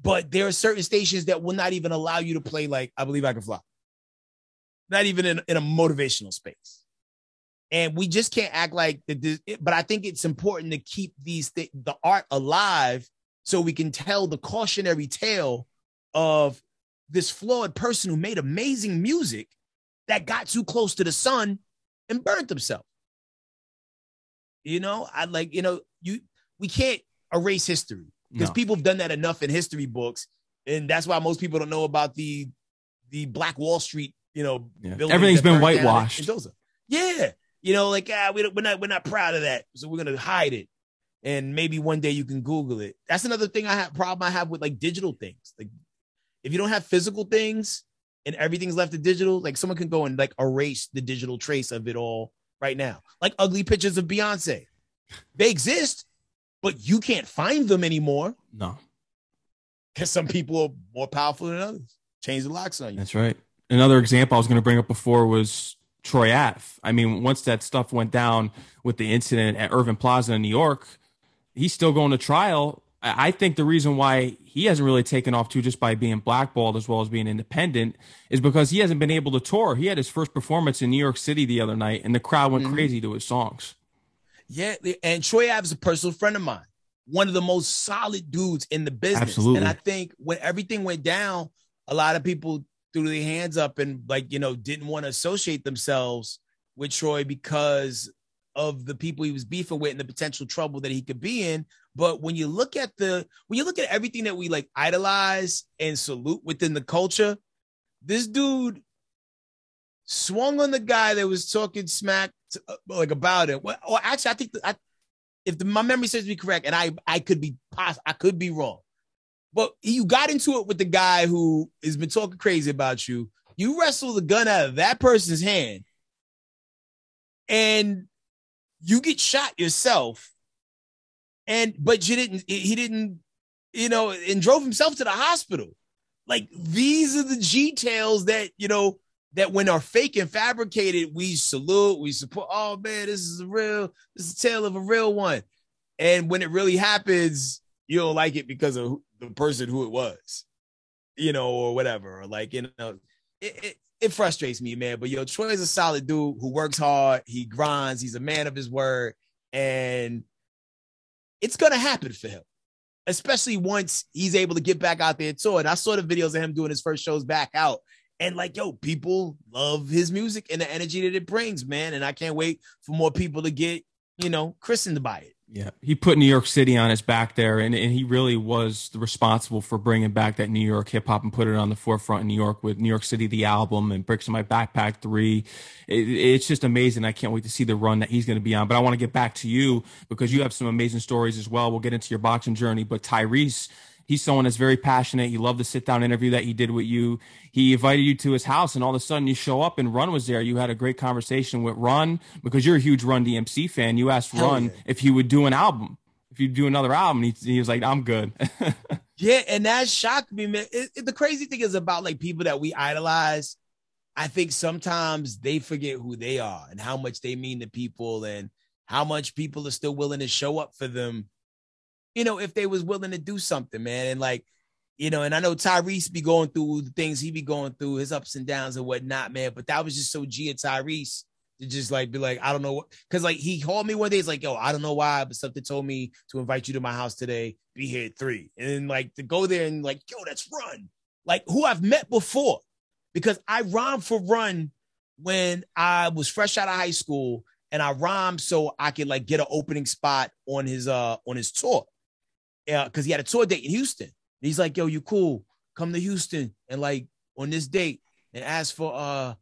but there are certain stations that will not even allow you to play like I believe I can fly. Not even in, in a motivational space and we just can't act like the but i think it's important to keep these th- the art alive so we can tell the cautionary tale of this flawed person who made amazing music that got too close to the sun and burnt himself. You know i like you know you we can't erase history because no. people have done that enough in history books. And that's why most people don't know about the the black wall street you know yeah. everything's been whitewashed. Yeah you know, like ah, we we're not we're not proud of that, so we're gonna hide it. And maybe one day you can Google it. That's another thing I have problem I have with like digital things. Like if you don't have physical things and everything's left to digital, like someone can go and like erase the digital trace of it all right now. Like ugly pictures of Beyonce. They exist, but you can't find them anymore. No. Because some people are more powerful than others. Change the locks on you. That's right. Another example I was going to bring up before was Troy Ave. I mean, once that stuff went down with the incident at Irving Plaza in New York, he's still going to trial. I think the reason why he hasn't really taken off too just by being blackballed as well as being independent is because he hasn't been able to tour. He had his first performance in New York City the other night, and the crowd went mm-hmm. crazy to his songs. Yeah, and Troy Ave is a personal friend of mine, one of the most solid dudes in the business. Absolutely. And I think when everything went down, a lot of people threw their hands up and like you know didn't want to associate themselves with Troy because of the people he was beefing with and the potential trouble that he could be in. But when you look at the when you look at everything that we like idolize and salute within the culture, this dude swung on the guy that was talking smack to, uh, like about it. Well, actually, I think that I, if the, my memory serves me correct, and I I could be I could be wrong. But you got into it with the guy who has been talking crazy about you. You wrestle the gun out of that person's hand, and you get shot yourself. And but you didn't. He didn't. You know, and drove himself to the hospital. Like these are the tales that you know that when are fake and fabricated, we salute, we support. Oh man, this is a real. This is a tale of a real one. And when it really happens, you don't like it because of the person who it was, you know, or whatever. Or like, you know, it, it, it frustrates me, man. But yo, Troy is a solid dude who works hard, he grinds, he's a man of his word, and it's gonna happen for him. especially once he's able to get back out there and tour. And I saw the videos of him doing his first shows back out. And like, yo, people love his music and the energy that it brings, man. And I can't wait for more people to get, you know, christened by it. Yeah, he put New York City on his back there, and, and he really was responsible for bringing back that New York hip hop and put it on the forefront in New York with New York City, the album, and Bricks in My Backpack 3. It, it's just amazing. I can't wait to see the run that he's going to be on. But I want to get back to you because you have some amazing stories as well. We'll get into your boxing journey. But Tyrese, he's someone that's very passionate. He loved the sit down interview that he did with you. He invited you to his house, and all of a sudden you show up, and Run was there. You had a great conversation with Run because you're a huge Run DMC fan. You asked Hell Run yeah. if he would do an album, if you do another album. He, he was like, "I'm good." <laughs> yeah, and that shocked me, man. It, it, the crazy thing is about like people that we idolize. I think sometimes they forget who they are and how much they mean to people, and how much people are still willing to show up for them you know, if they was willing to do something, man. And like, you know, and I know Tyrese be going through the things he be going through, his ups and downs and whatnot, man. But that was just so G of Tyrese to just like be like, I don't know what, because like he called me one day, he's like, yo, I don't know why, but something told me to invite you to my house today. Be here at three, and like to go there and like, yo, that's Run, like who I've met before, because I rhymed for Run when I was fresh out of high school, and I rhymed so I could like get an opening spot on his uh on his tour because he had a tour date in Houston. And he's like, yo, you cool. Come to Houston and like on this date and ask for uh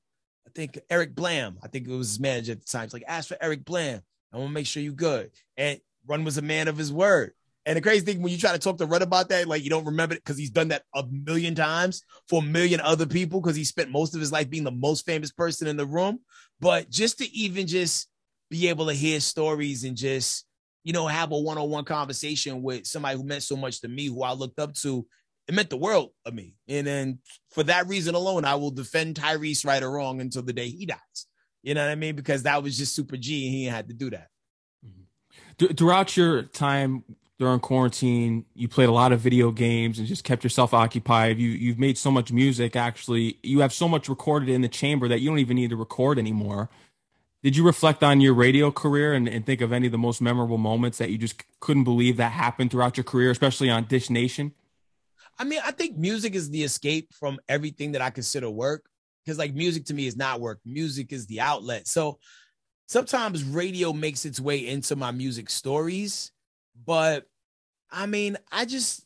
I think Eric Blam. I think it was his manager at the time. Like, ask for Eric Blam. I want to make sure you good. And Run was a man of his word. And the crazy thing when you try to talk to Run about that, like you don't remember it because he's done that a million times for a million other people because he spent most of his life being the most famous person in the room. But just to even just be able to hear stories and just you know, have a one-on-one conversation with somebody who meant so much to me, who I looked up to. It meant the world of me. And then for that reason alone, I will defend Tyrese right or wrong until the day he dies. You know what I mean? Because that was just super G and he had to do that. Mm-hmm. Throughout your time during quarantine, you played a lot of video games and just kept yourself occupied. You you've made so much music actually. You have so much recorded in the chamber that you don't even need to record anymore. Did you reflect on your radio career and, and think of any of the most memorable moments that you just couldn't believe that happened throughout your career, especially on Dish Nation? I mean, I think music is the escape from everything that I consider work. Because like music to me is not work. Music is the outlet. So sometimes radio makes its way into my music stories. But I mean, I just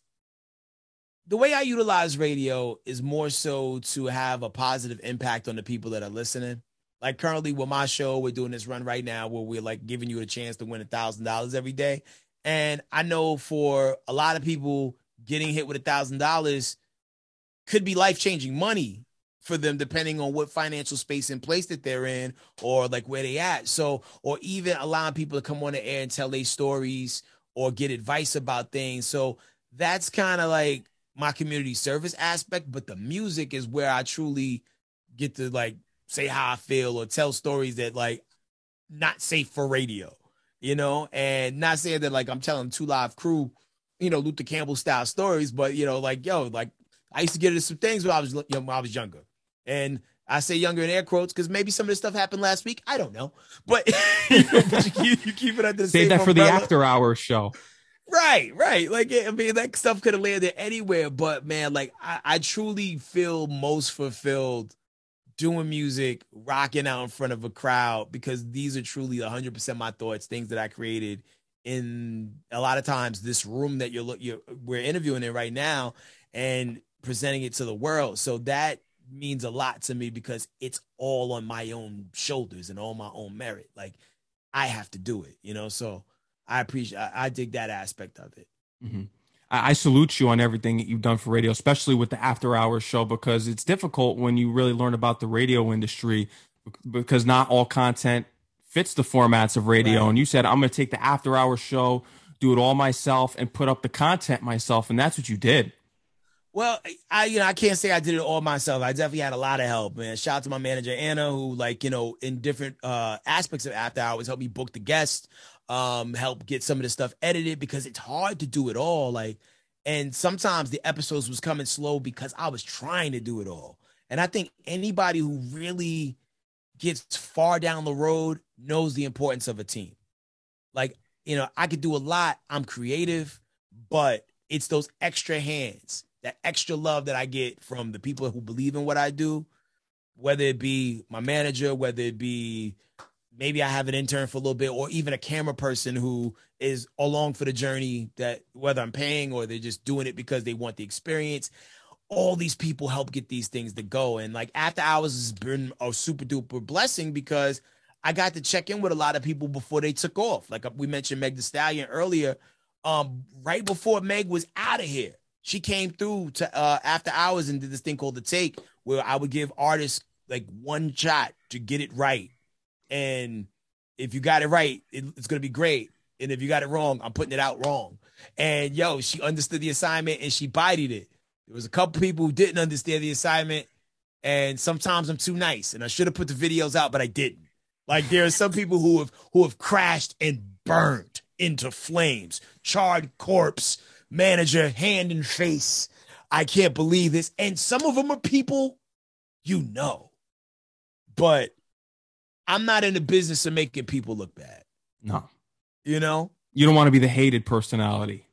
the way I utilize radio is more so to have a positive impact on the people that are listening. Like currently with my show, we're doing this run right now where we're like giving you a chance to win a thousand dollars every day. And I know for a lot of people, getting hit with a thousand dollars could be life changing money for them, depending on what financial space and place that they're in or like where they at. So, or even allowing people to come on the air and tell their stories or get advice about things. So that's kind of like my community service aspect. But the music is where I truly get to like say how I feel or tell stories that like not safe for radio, you know, and not saying that like I'm telling two live crew, you know, Luther Campbell style stories, but you know, like yo, like I used to get into some things when I was you know, when I was younger, and I say younger in air quotes because maybe some of this stuff happened last week. I don't know, but, <laughs> you, know, but you, keep, you, keep, it under the save that for umbrella. the after hours show. Right, right. Like I mean, that stuff could have landed anywhere, but man, like I, I truly feel most fulfilled doing music, rocking out in front of a crowd because these are truly 100% my thoughts, things that I created in a lot of times this room that you're look you're we're interviewing in right now and presenting it to the world. So that means a lot to me because it's all on my own shoulders and on my own merit. Like I have to do it, you know. So I appreciate I, I dig that aspect of it. Mm-hmm. I, salute you on everything that you've done for radio, especially with the after hours show, because it's difficult when you really learn about the radio industry because not all content fits the formats of radio. Right. And you said, I'm going to take the after hours show, do it all myself, and put up the content myself. And that's what you did. Well, I you know I can't say I did it all myself. I definitely had a lot of help, man. Shout out to my manager Anna, who like you know in different uh aspects of After Hours helped me book the guests, um, help get some of the stuff edited because it's hard to do it all. Like, and sometimes the episodes was coming slow because I was trying to do it all. And I think anybody who really gets far down the road knows the importance of a team. Like, you know, I could do a lot. I'm creative, but it's those extra hands, that extra love that I get from the people who believe in what I do, whether it be my manager, whether it be maybe I have an intern for a little bit, or even a camera person who is along for the journey that whether I'm paying or they're just doing it because they want the experience. All these people help get these things to go. And like after hours has been a super duper blessing because I got to check in with a lot of people before they took off. Like we mentioned Meg the Stallion earlier. Um, right before Meg was out of here, she came through to uh after hours and did this thing called the take, where I would give artists like one shot to get it right. And if you got it right, it, it's gonna be great. And if you got it wrong, I'm putting it out wrong. And yo, she understood the assignment and she bided it. There was a couple people who didn't understand the assignment, and sometimes I'm too nice, and I should have put the videos out, but I didn't. Like there are some people who have who have crashed and burned into flames, charred corpse, manager hand and face. I can't believe this. And some of them are people you know. But I'm not in the business of making people look bad. No. You know? You don't want to be the hated personality.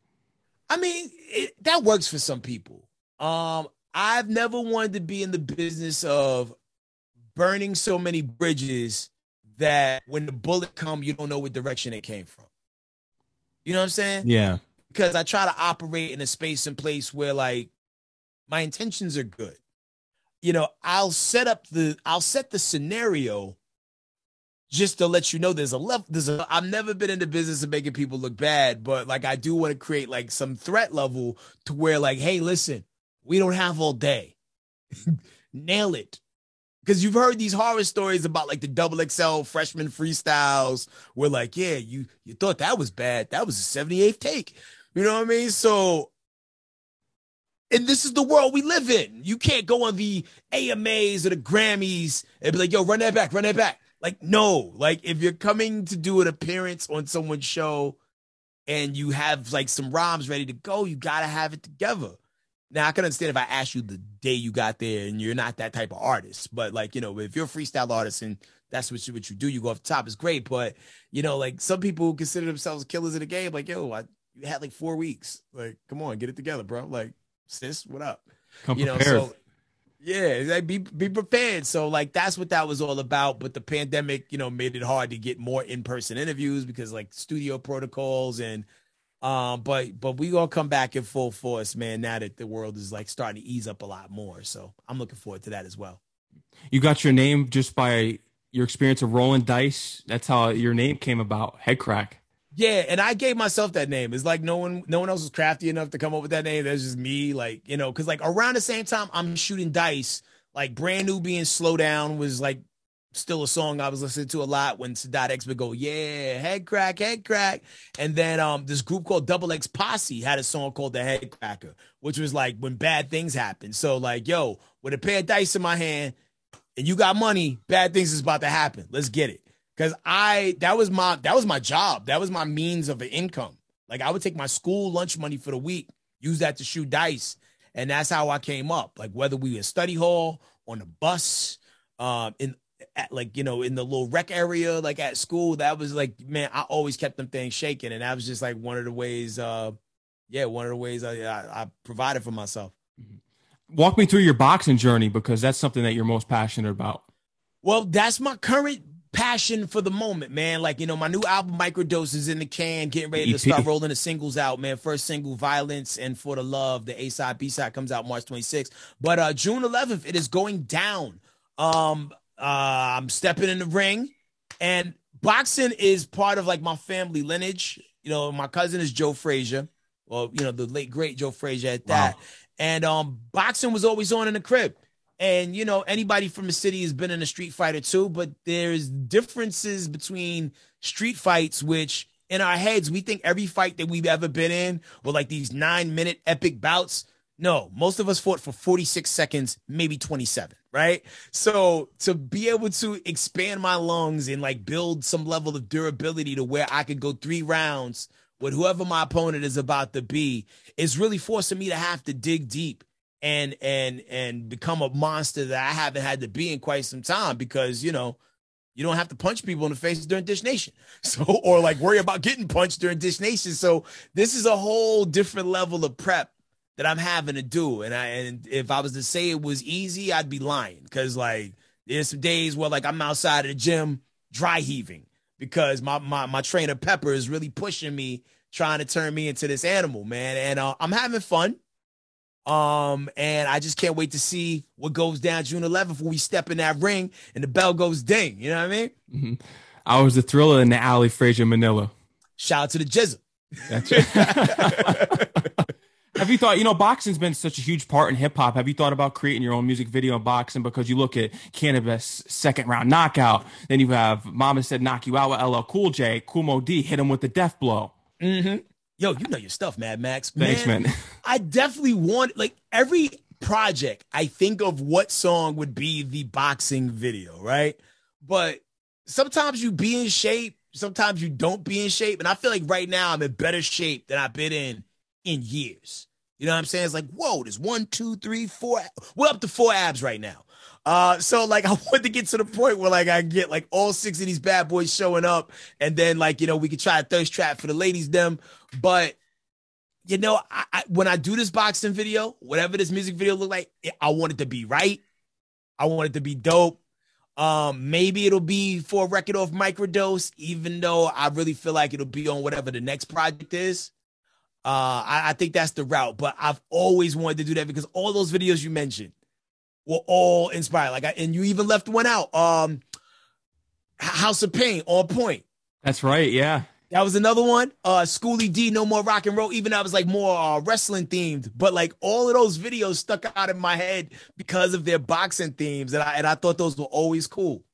I mean, it, that works for some people. Um, I've never wanted to be in the business of burning so many bridges that when the bullet come, you don't know what direction it came from. You know what I'm saying? Yeah. Because I try to operate in a space and place where like my intentions are good. You know, I'll set up the I'll set the scenario just to let you know there's a level there's a I've never been in the business of making people look bad, but like I do want to create like some threat level to where like, hey, listen, we don't have all day. <laughs> Nail it. Because you've heard these horror stories about like the double XL freshman freestyles where like, yeah, you you thought that was bad. That was a 78th take. You know what I mean? So and this is the world we live in. You can't go on the AMAs or the Grammys and be like, yo, run that back, run that back. Like, no, like if you're coming to do an appearance on someone's show and you have like some rhymes ready to go, you gotta have it together. Now I can understand if I asked you the day you got there and you're not that type of artist, but like you know, if you're a freestyle artist and that's what you what you do, you go off the top is great. But you know, like some people who consider themselves killers in the game, like yo, I you had like four weeks. Like, come on, get it together, bro. Like, sis, what up? Come you know, so yeah, like be be prepared. So like that's what that was all about. But the pandemic, you know, made it hard to get more in person interviews because like studio protocols and um, but but we gonna come back in full force, man. Now that the world is like starting to ease up a lot more, so I'm looking forward to that as well. You got your name just by your experience of rolling dice. That's how your name came about. Headkrack. Yeah, and I gave myself that name. It's like no one, no one else was crafty enough to come up with that name. That's just me, like you know, because like around the same time I'm shooting dice, like Brand Nubian slow down was like still a song I was listening to a lot when Sadat X would go, yeah, head crack, head crack. And then um this group called Double X Posse had a song called The Head Cracker, which was like when bad things happen. So like, yo, with a pair of dice in my hand and you got money, bad things is about to happen. Let's get it. Cause I that was my that was my job. That was my means of income. Like I would take my school lunch money for the week, use that to shoot dice. And that's how I came up. Like whether we were study hall, on the bus, um, in at like you know in the little rec area like at school that was like man i always kept them things shaking and that was just like one of the ways uh yeah one of the ways i i, I provided for myself Walk me through your boxing journey because that's something that you're most passionate about. well that's my current passion for the moment man like you know my new album microdose is in the can getting ready to start rolling the singles out man first single violence and for the love the a side b side comes out march 26th but uh june 11th it is going down um uh, I'm stepping in the ring, and boxing is part of like my family lineage. You know, my cousin is Joe Frazier, well, you know, the late great Joe Frazier at that. Wow. And um, boxing was always on in the crib. And you know, anybody from the city has been in a street fight or two, but there's differences between street fights, which in our heads we think every fight that we've ever been in were like these nine minute epic bouts. No, most of us fought for 46 seconds, maybe 27, right? So to be able to expand my lungs and like build some level of durability to where I could go three rounds with whoever my opponent is about to be is really forcing me to have to dig deep and and and become a monster that I haven't had to be in quite some time because, you know, you don't have to punch people in the face during Dish Nation. <laughs> So, or like worry about getting punched during Dish Nation. So, this is a whole different level of prep that I'm having to do. And I, and if I was to say it was easy, I'd be lying because like there's some days where like I'm outside of the gym dry heaving because my my my trainer Pepper is really pushing me, trying to turn me into this animal, man. And uh, I'm having fun. Um, and I just can't wait to see what goes down June 11th when we step in that ring and the bell goes ding. You know what I mean? Mm-hmm. I was the thriller in the alley, Frazier Manila. Shout out to the Jizzle. That's it. <laughs> Have you thought, you know, boxing's been such a huge part in hip hop. Have you thought about creating your own music video in boxing? Because you look at Canibus second round knockout, then you have Mama said knock you out with LL Cool J, Moe Dee hit him with the death blow. Mm-hmm. Yo, you know your stuff, Mad Max. Thanks, man. <laughs> I definitely want like every project. I think of what song would be the boxing video, right? But sometimes you be in shape, sometimes you don't be in shape, and I feel like right now I'm in better shape than I've been in in years. You know what I'm saying? It's like, whoa, there's one, two, three, four. We're up to four abs right now. Uh, so like <laughs> I want to get to the point where like I get like all six of these bad boys showing up, and then like you know we could try a thirst trap for the ladies them. But you know, I, I, when I do this boxing video, whatever this music video look like, I want it to be right. I want it to be dope. Um, maybe it'll be for a record off microdose, even though I really feel like it'll be on whatever the next project is. Uh, I, I, think that's the route, but I've always wanted to do that because all those videos you mentioned were all inspired. Like, I, and you even left one out. Um, House of Pain on point. That's right. Yeah. That was another one. Uh, Schoolly D, No More Rock and Roll. Even that was like more uh, wrestling themed, but like all of those videos stuck out in my head because of their boxing themes, and I and I thought those were always cool.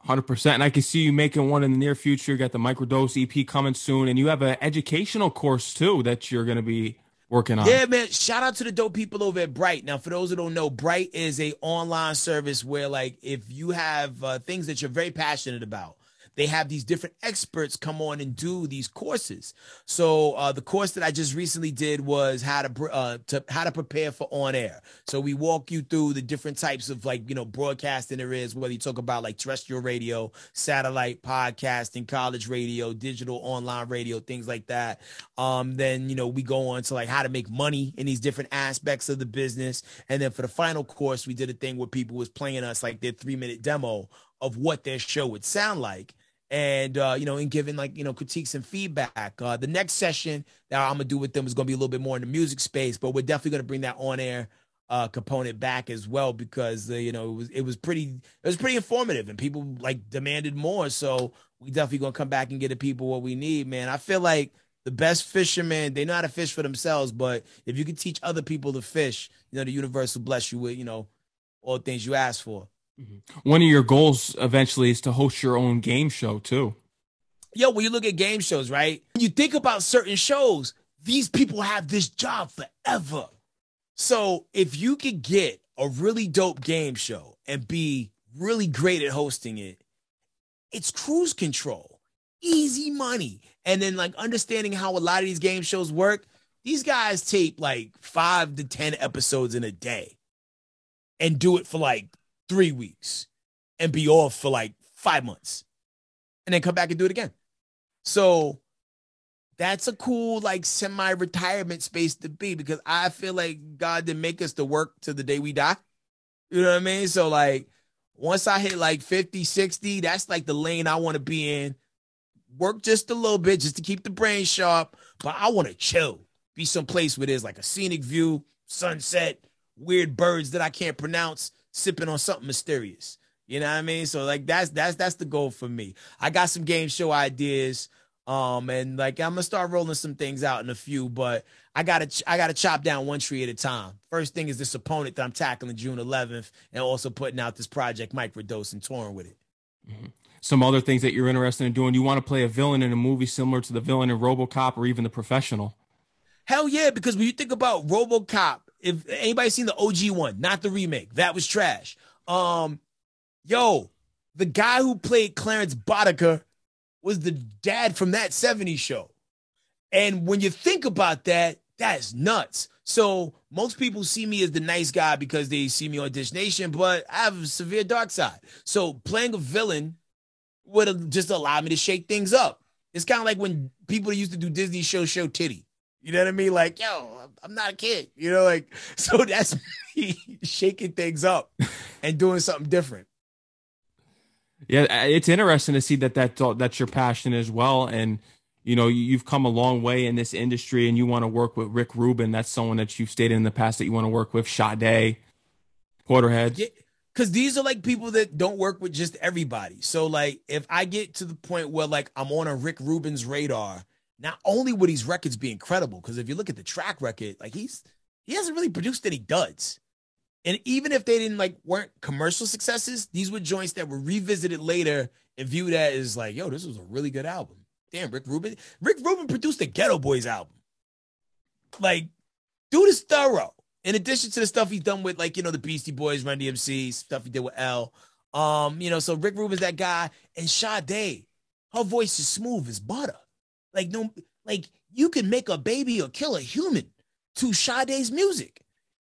Hundred percent, and I can see you making one in the near future. You got the microdose EP coming soon, and you have an educational course too that you're going to be working on. Yeah, man. Shout out to the dope people over at Bright. Now, for those who don't know, Bright is a online service where, like, if you have uh, things that you're very passionate about, they have these different experts come on and do these courses. So uh, the course that I just recently did was how to, uh, to how to prepare for on air. So we walk you through the different types of like you know broadcasting there is, whether you talk about like terrestrial radio, satellite, podcasting, college radio, digital online radio, things like that. Um, then you know we go on to like how to make money in these different aspects of the business, and then for the final course, we did a thing where people was playing us like their three minute demo of what their show would sound like and uh, you know, and giving like you know critiques and feedback. Uh, the next session that I'm gonna do with them is gonna be a little bit more in the music space, but we're definitely gonna bring that on air uh, component back as well because uh, you know it was it was pretty it was pretty informative and people like demanded more. So we definitely gonna come back and get the people what we need, man. I feel like the best fishermen they know how to fish for themselves, but if you can teach other people to fish, you know the universe will bless you with you know all things you ask for. Mm-hmm. One of your goals eventually is to host your own game show too. Yo, when you look at game shows, right? When you think about certain shows, these people have this job forever. So if you could get a really dope game show and be really great at hosting it, it's cruise control, easy money. And then like understanding how a lot of these game shows work, these guys tape like five to 10 episodes in a day and do it for like three weeks and be off for like five months and then come back and do it again. So that's a cool, like semi retirement space to be because I feel like God didn't make us to work to the day we die. You know what I mean? So, like, once I hit like 50, 60, that's like the lane I want to be in. Work just a little bit just to keep the brain sharp, but I want to chill, be someplace where there's like a scenic view, sunset, weird birds that I can't pronounce, sipping on something mysterious. You know what I mean? So like that's that's that's the goal for me. I got some game show ideas. Um and like I'm gonna start rolling some things out in a few, but I gotta I gotta chop down one tree at a time. First thing is this opponent that I'm tackling June 11th, and also putting out this project microdose and touring with it. Mm-hmm. Some other things that you're interested in doing. You want to play a villain in a movie similar to the villain in RoboCop or even The Professional? Hell yeah! Because when you think about RoboCop, if anybody seen the OG one, not the remake, that was trash. Um, yo, the guy who played Clarence Boddicker was the dad from that 70s show. And when you think about that, That's nuts. So most people see me as the nice guy because they see me on Dish Nation, but I have a severe dark side. So playing a villain would just allowed me to shake things up. It's kind of like when people used to do Disney show show titty. You know what I mean? Like, yo, I'm not a kid. You know, like <laughs> so that's <laughs> me shaking things up and doing something different. Yeah, it's interesting to see that that that's your passion as well, and you know you've come a long way in this industry, and you want to work with Rick Rubin. That's someone that you've stated in the past that you want to work with. Sade, Portishead. Yeah, because these are like people that don't work with just everybody. So like, if I get to the point where like I'm on a Rick Rubin's radar, not only would these records be incredible, because if you look at the track record, like he's he hasn't really produced any duds. And even if they didn't like weren't commercial successes, these were joints that were revisited later and viewed as like, yo, this was a really good album. Damn, Rick Rubin. Rick Rubin produced the Geto Boys album. Like, dude is thorough. In addition to the stuff he's done with like, you know, the Beastie Boys, Run DMC, stuff he did with L. Um, you know, so Rick Rubin's that guy. And Sade, her voice is smooth as butter. Like, no, like you can make a baby or kill a human to Sade's music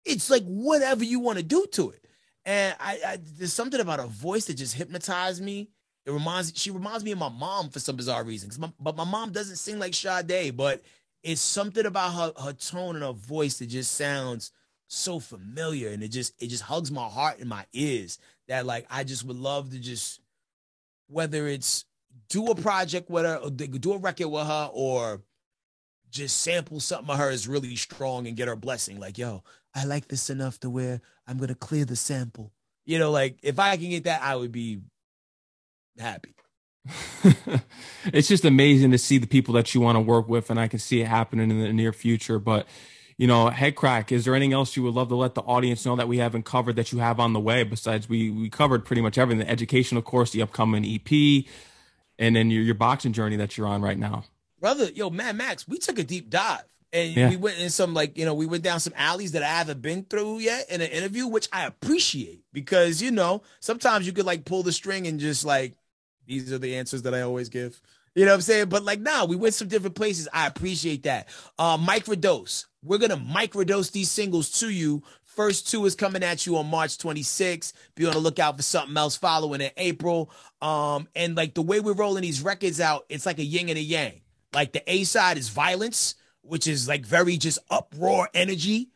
it's like whatever you want to do to it. And I, I, there's something about a voice that just hypnotized me. It reminds she reminds me of my mom for some bizarre reasons. My, but my mom doesn't sing like Sade, but it's something about her her tone and her voice that just sounds so familiar and it just it just hugs my heart and my ears that like I just would love to just whether it's do a project with her do a record with her or just sample something of hers really strong and get her blessing. Like, yo, I like this enough to where I'm gonna clear the sample. You know, like if I can get that, I would be happy. <laughs> it's just amazing to see the people that you want to work with, and I can see it happening in the near future. But you know, Headkrack. Is there anything else you would love to let the audience know that we haven't covered that you have on the way? Besides, we we covered pretty much everything: the education, of course, the upcoming EP, and then your your boxing journey that you're on right now. Brother, yo, Mad Max, we took a deep dive and yeah. we went in some like you know we went down some alleys that I haven't been through yet in an interview, which I appreciate because you know sometimes you could like pull the string and just like these are the answers that I always give. You know what I'm saying? But like now nah, we went some different places. I appreciate that. Uh microdose. We're gonna microdose these singles to you. First two is coming at you on March 26th. Be on the lookout for something else following in April. Um, and like the way we're rolling these records out, it's like a yin and a yang. Like the A side is violence which is like very just uproar energy.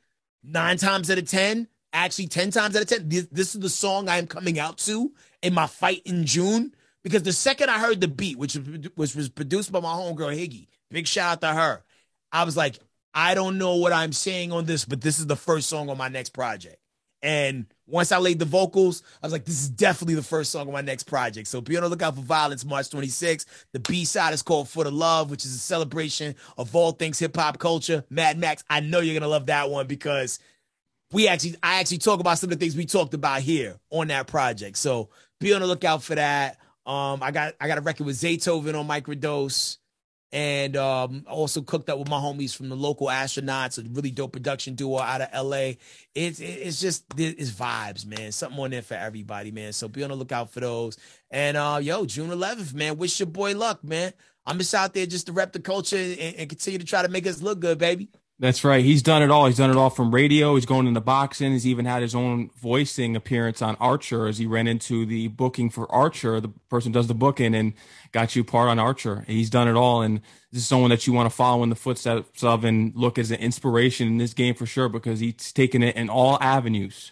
Nine times out of 10, actually 10 times out of 10, this, this is the song I am coming out to in my fight in June. Because the second I heard the beat, which was, was produced by my homegirl Higgy, big shout out to her, I was like, I don't know what I'm saying on this, but this is the first song on my next project. And once I laid the vocals, I was like, this is definitely the first song on my next project. So be on the lookout for Violence March 26th. The B side is called For the Love, which is a celebration of all things hip hop culture. Mad Max, I know you're going to love that one because we actually, I actually talk about some of the things we talked about here on that project. So be on the lookout for that. Um, I got, I got a record with Zaytoven on Microdose and um, also cooked up with my homies from the local astronauts, a really dope production duo out of LA. It's it's just it's vibes, man. Something on there for everybody, man. So be on the lookout for those. And uh, yo, June 11th, man. Wish your boy luck, man. I'm just out there just to rep the culture and, and continue to try to make us look good, baby. That's right. He's done it all. He's done it all from radio. He's going into boxing. He's even had his own voicing appearance on Archer as he ran into the booking for Archer. The person does the booking and got you part on Archer. He's done it all. And this is someone that you want to follow in the footsteps of and look as an inspiration in this game for sure because he's taken it in all avenues.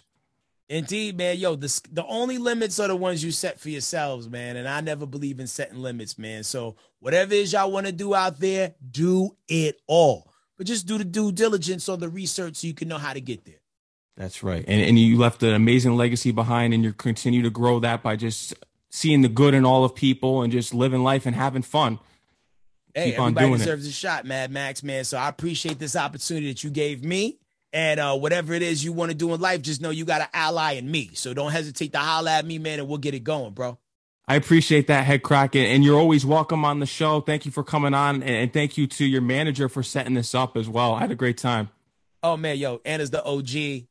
Indeed, man. Yo, the, the only limits are the ones you set for yourselves, man. And I never believe in setting limits, man. So whatever it is y'all want to do out there, do it all but just do the due diligence on the research so you can know how to get there. That's right. And and you left an amazing legacy behind and you continue to grow that by just seeing the good in all of people and just living life and having fun. Hey, Keep everybody deserves it. a shot, Mad Max, man. So I appreciate this opportunity that you gave me. And uh, whatever it is you want to do in life, just know you got an ally in me. So don't hesitate to holler at me, man, and we'll get it going, bro. I appreciate that, Headkrack, and you're always welcome on the show. Thank you for coming on, and thank you to your manager for setting this up as well. I had a great time. Oh man, yo, Anna's the OG,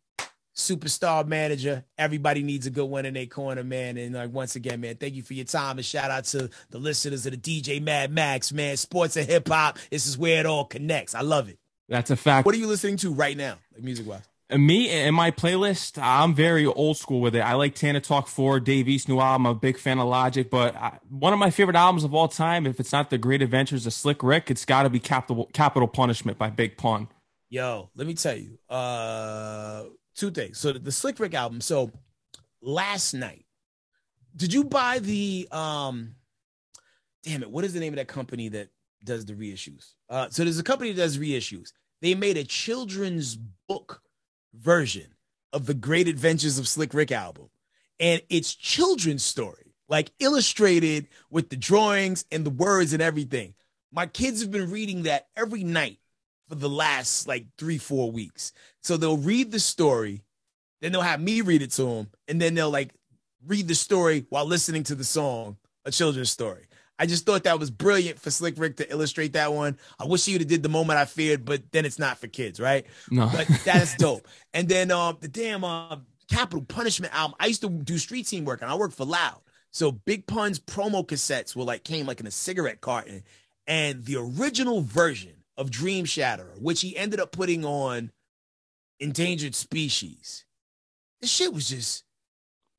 superstar manager. Everybody needs a good one in their corner, man. And like once again, man, thank you for your time and shout out to the listeners of the DJ Mad Max, man. Sports and hip hop. This is where it all connects. I love it. That's a fact. What are you listening to right now, like music wise? Me and my playlist, I'm very old school with it. I like Tana Talk 4, Dave East new album. I'm a big fan of Logic, but I, one of my favorite albums of all time, if it's not The Great Adventures of Slick Rick, it's got to be Capital, Capital Punishment by Big Pun. Yo, let me tell you, uh, two things. So the, the Slick Rick album. So last night, did you buy the um? Damn it! What is the name of that company that does the reissues? Uh, so there's a company that does reissues. They made a children's book version of the Great Adventures of Slick Rick album. And it's children's story, like illustrated with the drawings and the words and everything. My kids have been reading that every night for the last like three, four weeks. So they'll read the story, then they'll have me read it to them, and then they'll like read the story while listening to the song, a children's story. I just thought that was brilliant for Slick Rick to illustrate that one. I wish he would have did the moment I feared, but then it's not for kids, right? No, but that's dope. <laughs> And then um, the damn uh, Capital Punishment album. I used to do street team work, and I worked for Loud. So Big Pun's promo cassettes were like came like in a cigarette carton, and the original version of Dream Shatterer, which he ended up putting on Endangered Species. This shit was just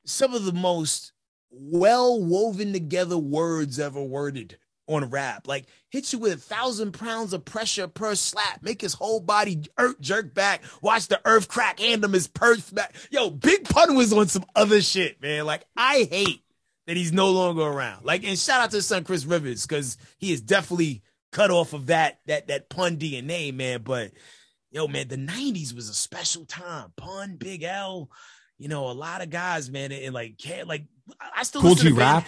some of the most well woven together words ever worded on rap. Like hits you with a thousand pounds of pressure per slap, make his whole body jerk back, watch the earth crack, hand him his purse back. Yo, Big Pun was on some other shit, man. Like I hate that he's no longer around. Like, and shout out to his son Chris Rivers, because he is definitely cut off of that that that pun DNA, man. But yo, man, the 90s was a special time. Pun, Big L, you know, a lot of guys, man, and like like I still Kool G Rap.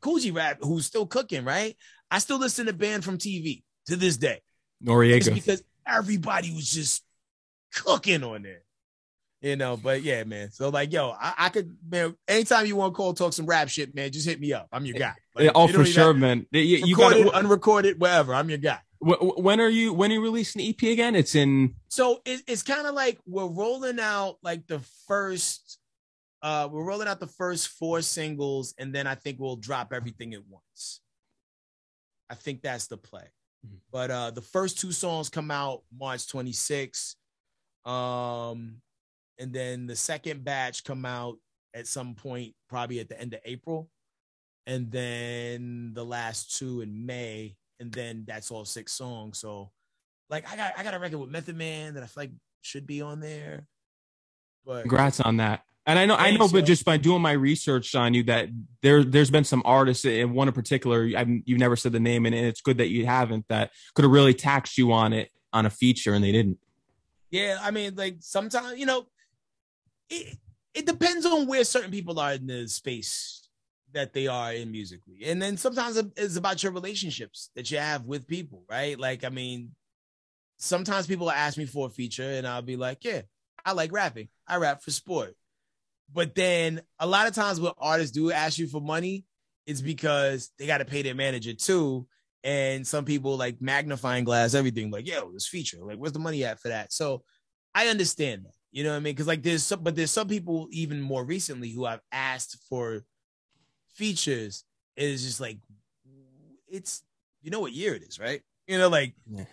Kool G Rap, who's still cooking, right? I still listen to Banned from TV to this day. Noreaga. because everybody was just cooking on there. You know, but yeah, man. So like, yo, I, I could, man. Anytime you want to call, talk some rap shit, man, just hit me up. I'm your eh, guy. Eh, like, yeah, oh, for sure, man. Eh, you, you got it, unrecorded, whatever. I'm your guy. When are you? When are you releasing the EP again? It's in. So it, it's kind of like we're rolling out like the first uh, we're rolling out the first four singles, and then I think we'll drop everything at once. I think that's the play. Mm-hmm. But uh, the first two songs come out March 26th. Um, and then the second batch come out at some point, probably at the end of April. And then the last two in May, and then that's all six songs. So like I got I got a record with Method Man that I feel like should be on there. But congrats on that. And I know, I know, but just by doing my research on you, that there, there's been some artists, and one in particular, I've, you've never said the name, and it's good that you haven't. That could have really taxed you on it on a feature, and they didn't. Yeah, I mean, like sometimes you know, it it depends on where certain people are in the space that they are in musically, and then sometimes it's about your relationships that you have with people, right? Like, I mean, sometimes people ask me for a feature, and I'll be like, yeah, I like rapping. I rap for sport but then a lot of times when artists do ask you for money, it's because they got to pay their manager too. And some people like magnifying glass everything, like, yo, this feature, like, where's the money at for that? So I understand that, you know what I mean? Because like there's some, but there's some people even more recently who I've asked for features. It is just like, it's, you know what year it is, right? You know, like, yeah.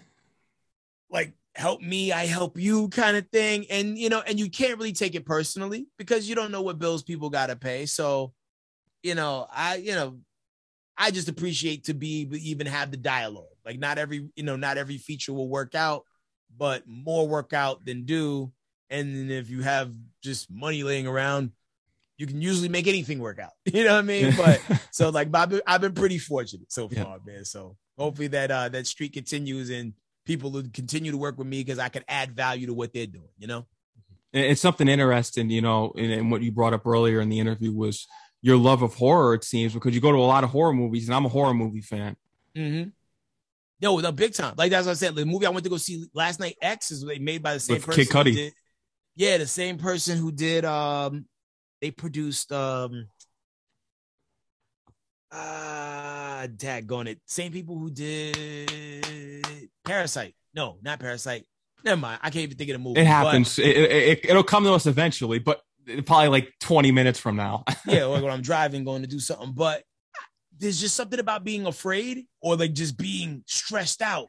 like help me, I help you kind of thing. And, you know, and you can't really take it personally because you don't know what bills people got to pay. So, you know, I, you know, I just appreciate to be even have the dialogue. Like not every, you know, not every feature will work out, but more work out than do. And if you have just money laying around, you can usually make anything work out. <laughs> You know what I mean? But <laughs> so like I've been, I've been pretty fortunate so far, yeah. man. So hopefully that uh that streak continues and people who continue to work with me because I can add value to what they're doing, you know? It's something interesting, you know, and, what you brought up earlier in the interview was your love of horror, it seems, because you go to a lot of horror movies, and I'm a horror movie fan. Mm-hmm. Yo, the big time. Like that's what I said. The movie I went to go see last night, X, is made by the same With person. Kid Cudi. Did, yeah, the same person who did um they produced um ah dad gone it. Same people who did Parasite. No, not Parasite. Never mind. I can't even think of the movie. It happens. But, it, it, will come to us eventually, but probably like 20 minutes from now. <laughs> yeah, like when I'm driving, going to do something. But there's just something about being afraid or like just being stressed out,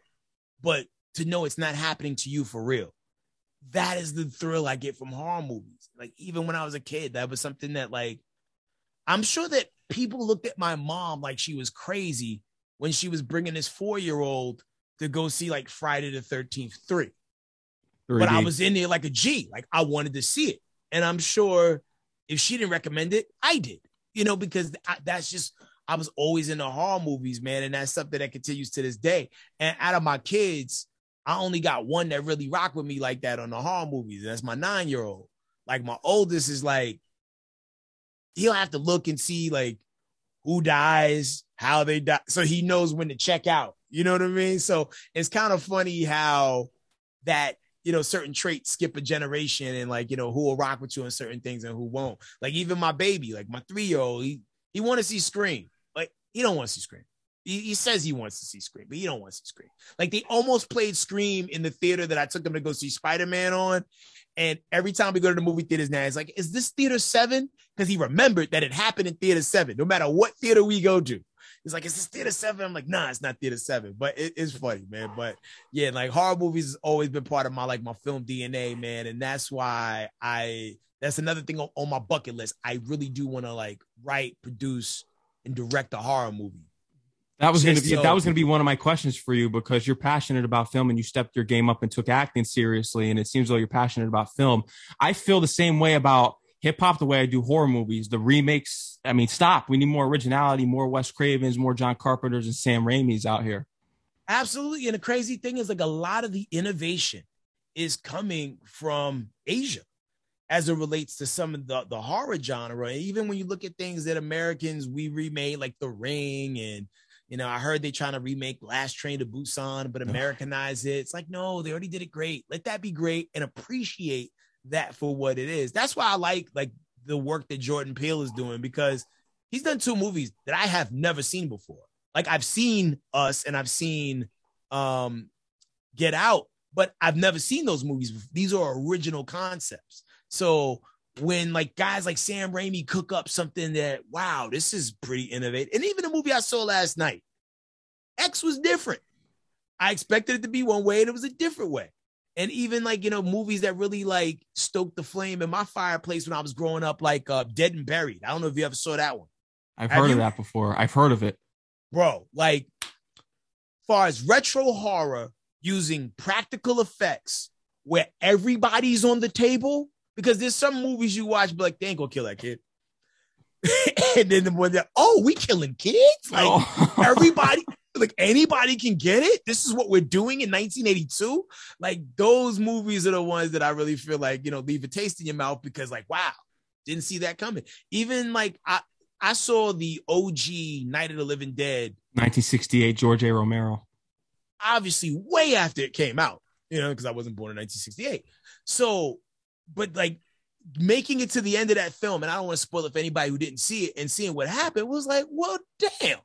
but to know it's not happening to you for real. That is the thrill I get from horror movies. Like even when I was a kid, that was something that like I'm sure that people looked at my mom like she was crazy when she was bringing this 4-year-old to go see like Friday the 13th 3. 3D. But I was in there like a G, like I wanted to see it. And I'm sure if she didn't recommend it, I did. You know, because that's just I was always in the horror movies, man, and that's something that continues to this day. And out of my kids, I only got one that really rocked with me like that on the horror movies. And that's my nine year old. Like my oldest is like, he'll have to look and see like who dies, how they die, so he knows when to check out. You know what I mean? So it's kind of funny how that you know certain traits skip a generation and like you know who will rock with you on certain things and who won't. Like even my baby, like my three year old, he he want to see Scream. Like he don't want to see Scream. He, he, says he wants to see Scream, but he don't want to see Scream. Like they almost played Scream in the theater that I took him to go see Spider Man on, and every time we go to the movie theaters now, he's like, "Is this theater seven? Because he remembered that it happened in theater seven. No matter what theater we go to, he's like, "Is this theater seven? I'm like, "Nah, it's not theater seven. But it's funny, man. But yeah, like horror movies has always been part of my like my film DNA, man, and that's why I. That's another thing on, on my bucket list. I really do want to like write, produce, and direct a horror movie that was going to be so, that was going to be one of my questions for you because you're passionate about film and you stepped your game up and took acting seriously and it seems like you're passionate about film. I feel the same way about hip hop the way I do horror movies. The remakes, I mean, stop. We need more originality, more Wes Cravens, more John Carpenters and Sam Raimi's out here. Absolutely. And the crazy thing is like a lot of the innovation is coming from Asia as it relates to some of the, the horror genre. Even when you look at things that Americans we remade like The Ring and you know, I heard they're trying to remake Last Train to Busan, but Americanize it. It's like, no, they already did it great. Let that be great and appreciate that for what it is. That's why I like like the work that Jordan Peele is doing because he's done two movies that I have never seen before. Like I've seen Us and I've seen um Get Out, but I've never seen those movies. These are original concepts. So when like guys like Sam Raimi cook up something that wow, this is pretty innovative. And even the movie I saw last night, X was different. I expected it to be one way and it was a different way. And even like, you know, movies that really like stoked the flame in my fireplace when I was growing up, like uh, Dead and Buried. I don't know if you ever saw that one. I've Have heard you? of that before. I've heard of it. Bro, like far as retro horror using practical effects where everybody's on the table, because there's some movies you watch, but like they ain't gonna kill that kid. <laughs> and then the one that, oh, we killing kids? Like oh. <laughs> everybody, like anybody can get it. This is what we're doing in 1982. Like those movies are the ones that I really feel like, you know, leave a taste in your mouth because, like, wow, didn't see that coming. Even like I I saw the OG Night of the Living Dead. 1968, George A. Romero. Obviously, way after it came out, you know, because I wasn't born in 1968. So but like making it to the end of that film, and I don't want to spoil it for anybody who didn't see it and seeing what happened was like, well, damn.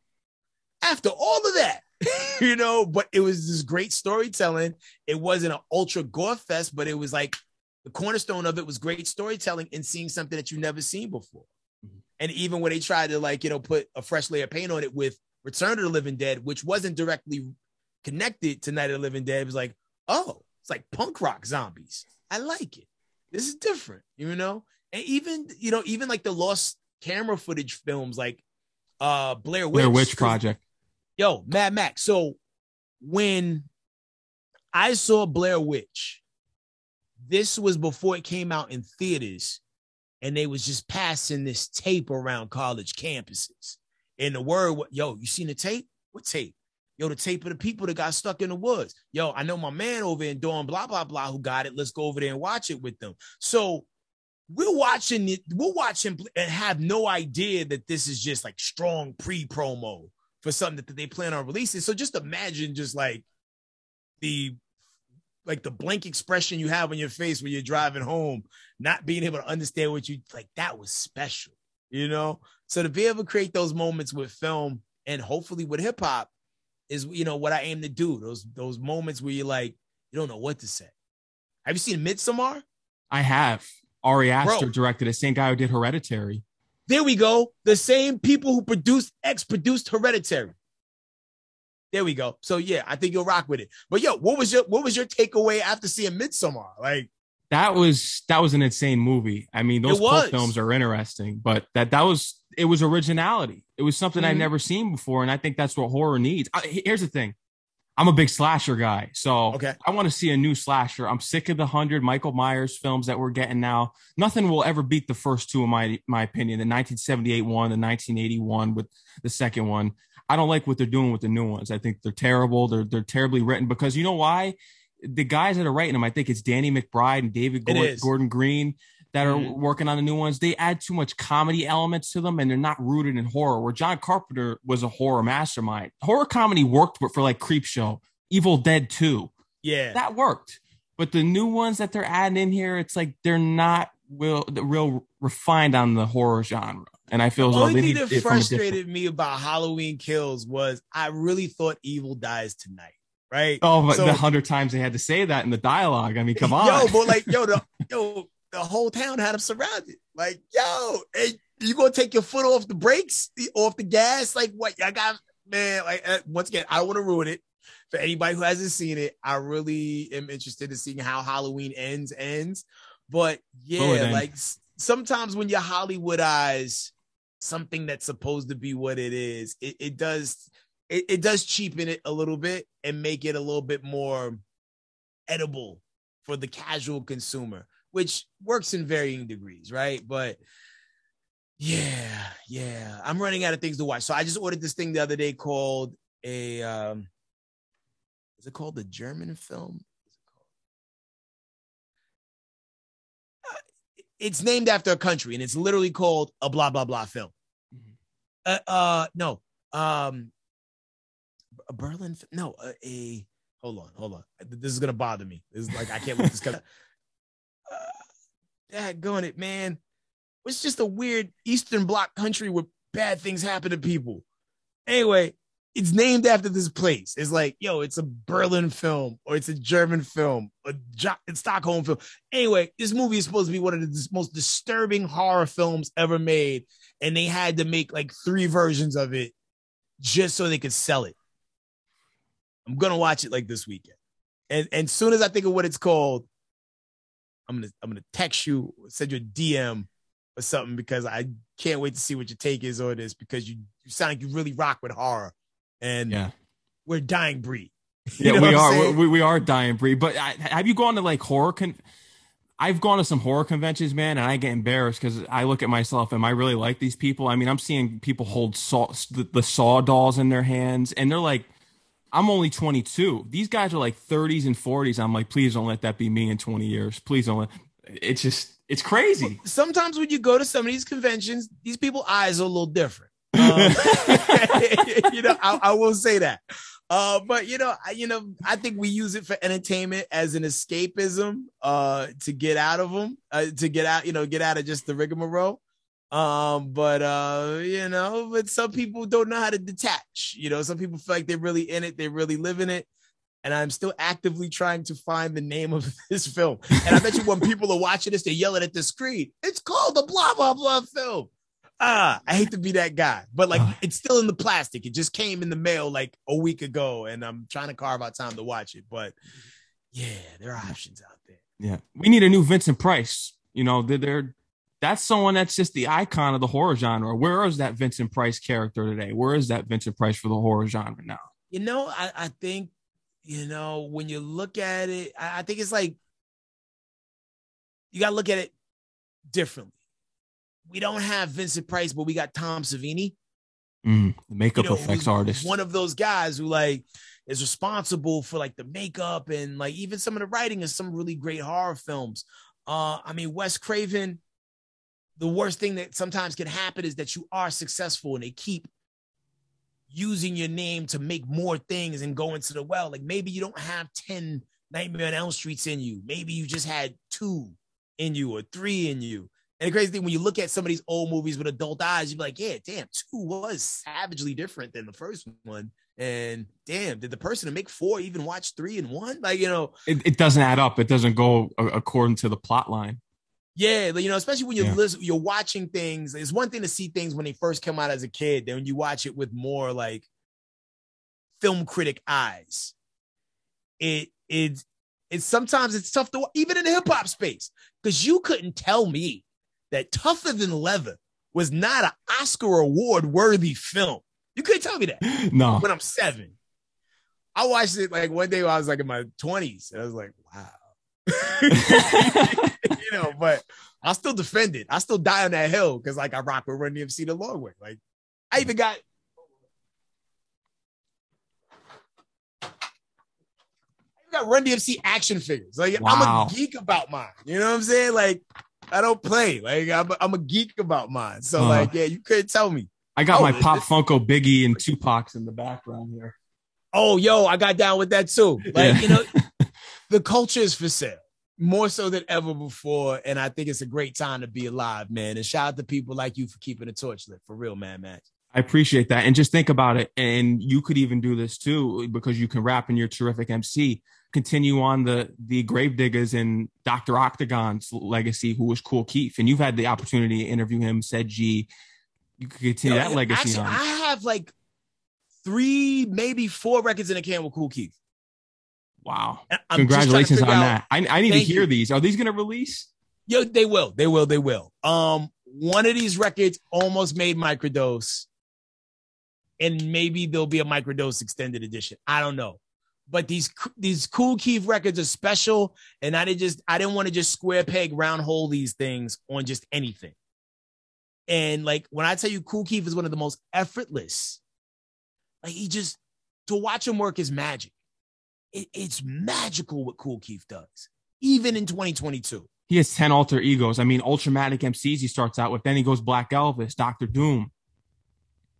After all of that, <laughs> you know, but it was this great storytelling. It wasn't an ultra gore fest, but it was like the cornerstone of it was great storytelling and seeing something that you've never seen before. Mm-hmm. And even when they tried to like, you know, put a fresh layer of paint on it with Return of the Living Dead, which wasn't directly connected to Night of the Living Dead, it was like, oh, it's like punk rock zombies. I like it. This is different, you know? And even, you know, even like the lost camera footage films like uh Blair Witch. Blair Witch Project. Yo, Mad Max. So when I saw Blair Witch, this was before it came out in theaters, and they was just passing this tape around college campuses. And the word, yo, you seen the tape? What tape? Yo, the tape of the people that got stuck in the woods. Yo, I know my man over in Dawn, blah, blah, blah, who got it. Let's go over there and watch it with them. So we're watching it, we're watching and have no idea that this is just like strong pre-promo for something that they plan on releasing. So just imagine just like the like the blank expression you have on your face when you're driving home, not being able to understand what you like, that was special, you know? So to be able to create those moments with film and hopefully with hip hop, is you know what I aim to do. Those those moments where you're like you don't know what to say. Have you seen Midsommar? I have. Ari Aster Bro. directed the Same guy who did Hereditary. There we go. The same people who produced X produced Hereditary. There we go. So yeah, I think you'll rock with it. But yo, what was your what was your takeaway after seeing Midsommar? Like that was that was an insane movie. I mean, those cult films are interesting, but that that was it was originality. It was something mm-hmm. I'd never seen before, and I think that's what horror needs. I, here's the thing: I'm a big slasher guy, so okay. I want to see a new slasher. I'm sick of the hundred Michael Myers films that we're getting now. Nothing will ever beat the first two, in my my opinion. The 1978 one, the 1981 with the second one. I don't like what they're doing with the new ones. I think they're terrible. They're they're terribly written because you know why? The guys that are writing them, I think it's Danny McBride and David Gordon, Gordon Green that are mm-hmm. working on the new ones. They add too much comedy elements to them, and they're not rooted in horror. Where John Carpenter was a horror mastermind. Horror comedy worked for like Creepshow, Evil Dead Two. Yeah, that worked. But the new ones that they're adding in here, it's like they're not real, real refined on the horror genre. And I feel the only thing that frustrated me about Halloween Kills was I really thought Evil dies tonight, right? Oh, but so, the hundred times they had to say that in the dialogue. I mean, come <laughs> on, yo, but like, yo, the, yo, the whole town had him surrounded. Like, yo, hey, you gonna take your foot off the brakes, off the gas? Like, what? I got man. Like, uh, once again, I don't want to ruin it for anybody who hasn't seen it. I really am interested in seeing how Halloween ends. Ends, but yeah, like sometimes when you Hollywoodize something that's supposed to be what it is, it, it does it, it does cheapen it a little bit and make it a little bit more edible for the casual consumer, which works in varying degrees, right? But yeah, yeah, I'm running out of things to watch. So I just ordered this thing the other day called a um is it called the German film? it's named after a country and it's literally called a blah blah blah film. Mm-hmm. Uh, uh no, um, a Berlin. No, a, a, hold on, hold on. This is gonna bother me. This is like I can't let this come. Uh, going it, man. It's just a weird Eastern Bloc country where bad things happen to people. Anyway, it's named after this place. It's like, yo, it's a Berlin film or it's a German film, a jo- Stockholm film. Anyway, this movie is supposed to be one of the most disturbing horror films ever made, and they had to make like three versions of it just so they could sell it. I'm gonna watch it like this weekend, and and as soon as I think of what it's called, I'm gonna I'm gonna text you, send you a DM or something because I can't wait to see what your take is on this because you you sound like you really rock with horror and yeah. we're dying breed. <laughs> You yeah, we are. We, we are dying breed. But I, have you gone to like horror? Con- I've gone to some horror conventions, man, and I get embarrassed because I look at myself. Am I really like these people? I mean, I'm seeing people hold saw, the, the saw dolls in their hands, and they're like, I'm only 22. These guys are like 30s and 40s. I'm like, please don't let that be me in 20 years. Please don't let. It's just, it's crazy. Sometimes when you go to some of these conventions, these people eyes are a little different. <laughs> Um, <laughs> you know, I, I will say that. Uh, but you know, I, you know, I think we use it for entertainment as an escapism, uh, to get out of them, uh, to get out, you know, get out of just the rigmarole. Um, but uh, you know, but some people don't know how to detach. You know, some people feel like they're really in it, they really live in it. And I'm still actively trying to find the name of <laughs> this film. And I bet you when people are watching this, they're yelling at the screen. It's called the blah blah blah film ah, I hate to be that guy, but like it's still in the plastic. It just came in the mail like a week ago, and I'm trying to carve out time to watch it. But yeah, there are options out there. Yeah, we need a new Vincent Price. You know, they're, they're that's someone that's just the icon of the horror genre. Where is that Vincent Price character today? Where is that Vincent Price for the horror genre now? You know, I, I think, you know, when you look at it, I, I think it's like you got to look at it differently we don't have Vincent Price, but we got Tom Savini. Mm, the makeup you know, effects artist. One of those guys who like is responsible for like the makeup and like even some of the writing of some really great horror films. Uh, I mean, Wes Craven, the worst thing that sometimes can happen is that you are successful and they keep using your name to make more things and go into the well. Like maybe you don't have 10 Nightmare on Elm Streets in you. Maybe you just had two in you or three in you. And the crazy thing, when you look at some of these old movies with adult eyes, you'd be like, yeah, damn, two was savagely different than the first one. And damn, did the person to make four even watch three and one? Like, you know, it, it doesn't add up. It doesn't go according to the plot line. Yeah, you know, especially when you're yeah. listen, you're watching things. It's one thing to see things when they first come out as a kid. Then when you watch it with more like film critic eyes, it it it's sometimes it's tough to even in the hip hop space because you couldn't tell me that Tougher Than Leather was not an Oscar award worthy film. You couldn't tell me that. <laughs> No. When I'm seven, I watched it like one day when I was like in my 20s, and I was like, wow. <laughs> you know, but I'll still defend it. I still die on that hill because like I rock with Run DMC the long way. Like I even got I got Run DMC action figures. Like wow. I'm a geek about mine. You know what I'm saying? Like I don't play. Like I'm a, I'm a geek about mine. So uh, like yeah, you couldn't tell me. I got oh, my Pop Funko Biggie and Tupac's in the background here. Oh, yo, I got down with that too. Like yeah. you know, the culture is for sale more so than ever before, and I think it's a great time to be alive, man. And shout out to people like you for keeping the torch lit for real, man, Max. I appreciate that. And just think about it. And you could even do this too, because you can rap and you're terrific MC continue on the the Gravediggaz and Dr. Octagon's legacy, who was Kool Keith, and you've had the opportunity to interview him, said G. You could continue oh, that legacy actually, on. I have like three, maybe four records in a can with Kool Keith. Wow. Congratulations on out, that. I, I need to hear you. these. Are these gonna release? Yo, they will. They will. They will. Um, one of these records almost made microdose. And maybe there'll be a microdose extended edition. I don't know but these these Kool Keith records are special, and I didn't just I didn't want to just square peg round hole these things on just anything. And like when I tell you, Kool Keith is one of the most effortless. Like he just to watch him work is magic. It, it's magical what Kool Keith does, even in 2022. He has 10 alter egos. I mean, Ultramagnetic MCs he starts out with. Then he goes Black Elvis, Dr. Doom.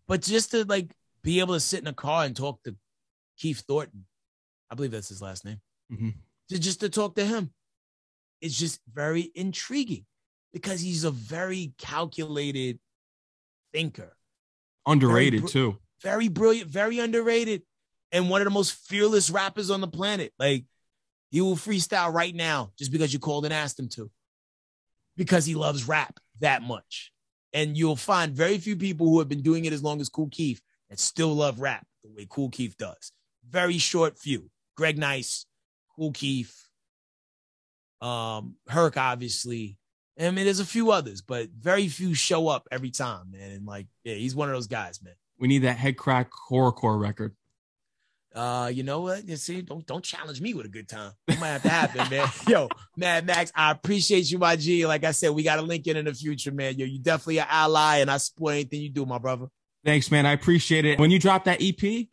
But just to like be able to sit in a car and talk to Keith Thornton I believe that's his last name. Mm-hmm. To just to talk to him, it's just very intriguing because he's a very calculated thinker. Underrated very, too. Very brilliant, very underrated, and one of the most fearless rappers on the planet. Like he will freestyle right now just because you called and asked him to, because he loves rap that much. And you'll find very few people who have been doing it as long as Kool Keith that still love rap the way Kool Keith does. Very short few. Greg Nice, Kool Keith, um, Herc, obviously. I mean, there's a few others, but very few show up every time, man. And like, yeah, he's one of those guys, man. We need that Headkrack horrorcore record. Uh, you know what? You see, don't don't challenge me with a good time. It might have to happen, man. <laughs> Yo, Mad Max, I appreciate you, my G. Like I said, we got to link in in the future, man. Yo, you definitely an ally, and I support anything you do, my brother. Thanks, man. I appreciate it. When you drop that EP,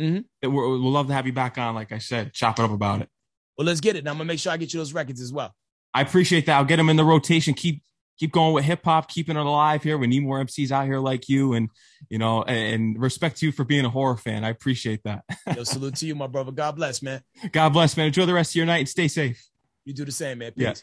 Mm-hmm. We'll love to have you back on, like I said, chop it up about it. Well, let's get it. Now I'm gonna make sure I get you those records as well. I appreciate that. I'll get them in the rotation. Keep keep going with hip hop, keeping it alive here. We need more MCs out here like you, and you know, and, and respect to you for being a horror fan. I appreciate that. Yo, salute to you, my brother. God bless, man. God bless, man. Enjoy the rest of your night and stay safe. You do the same, man. Peace. Yeah.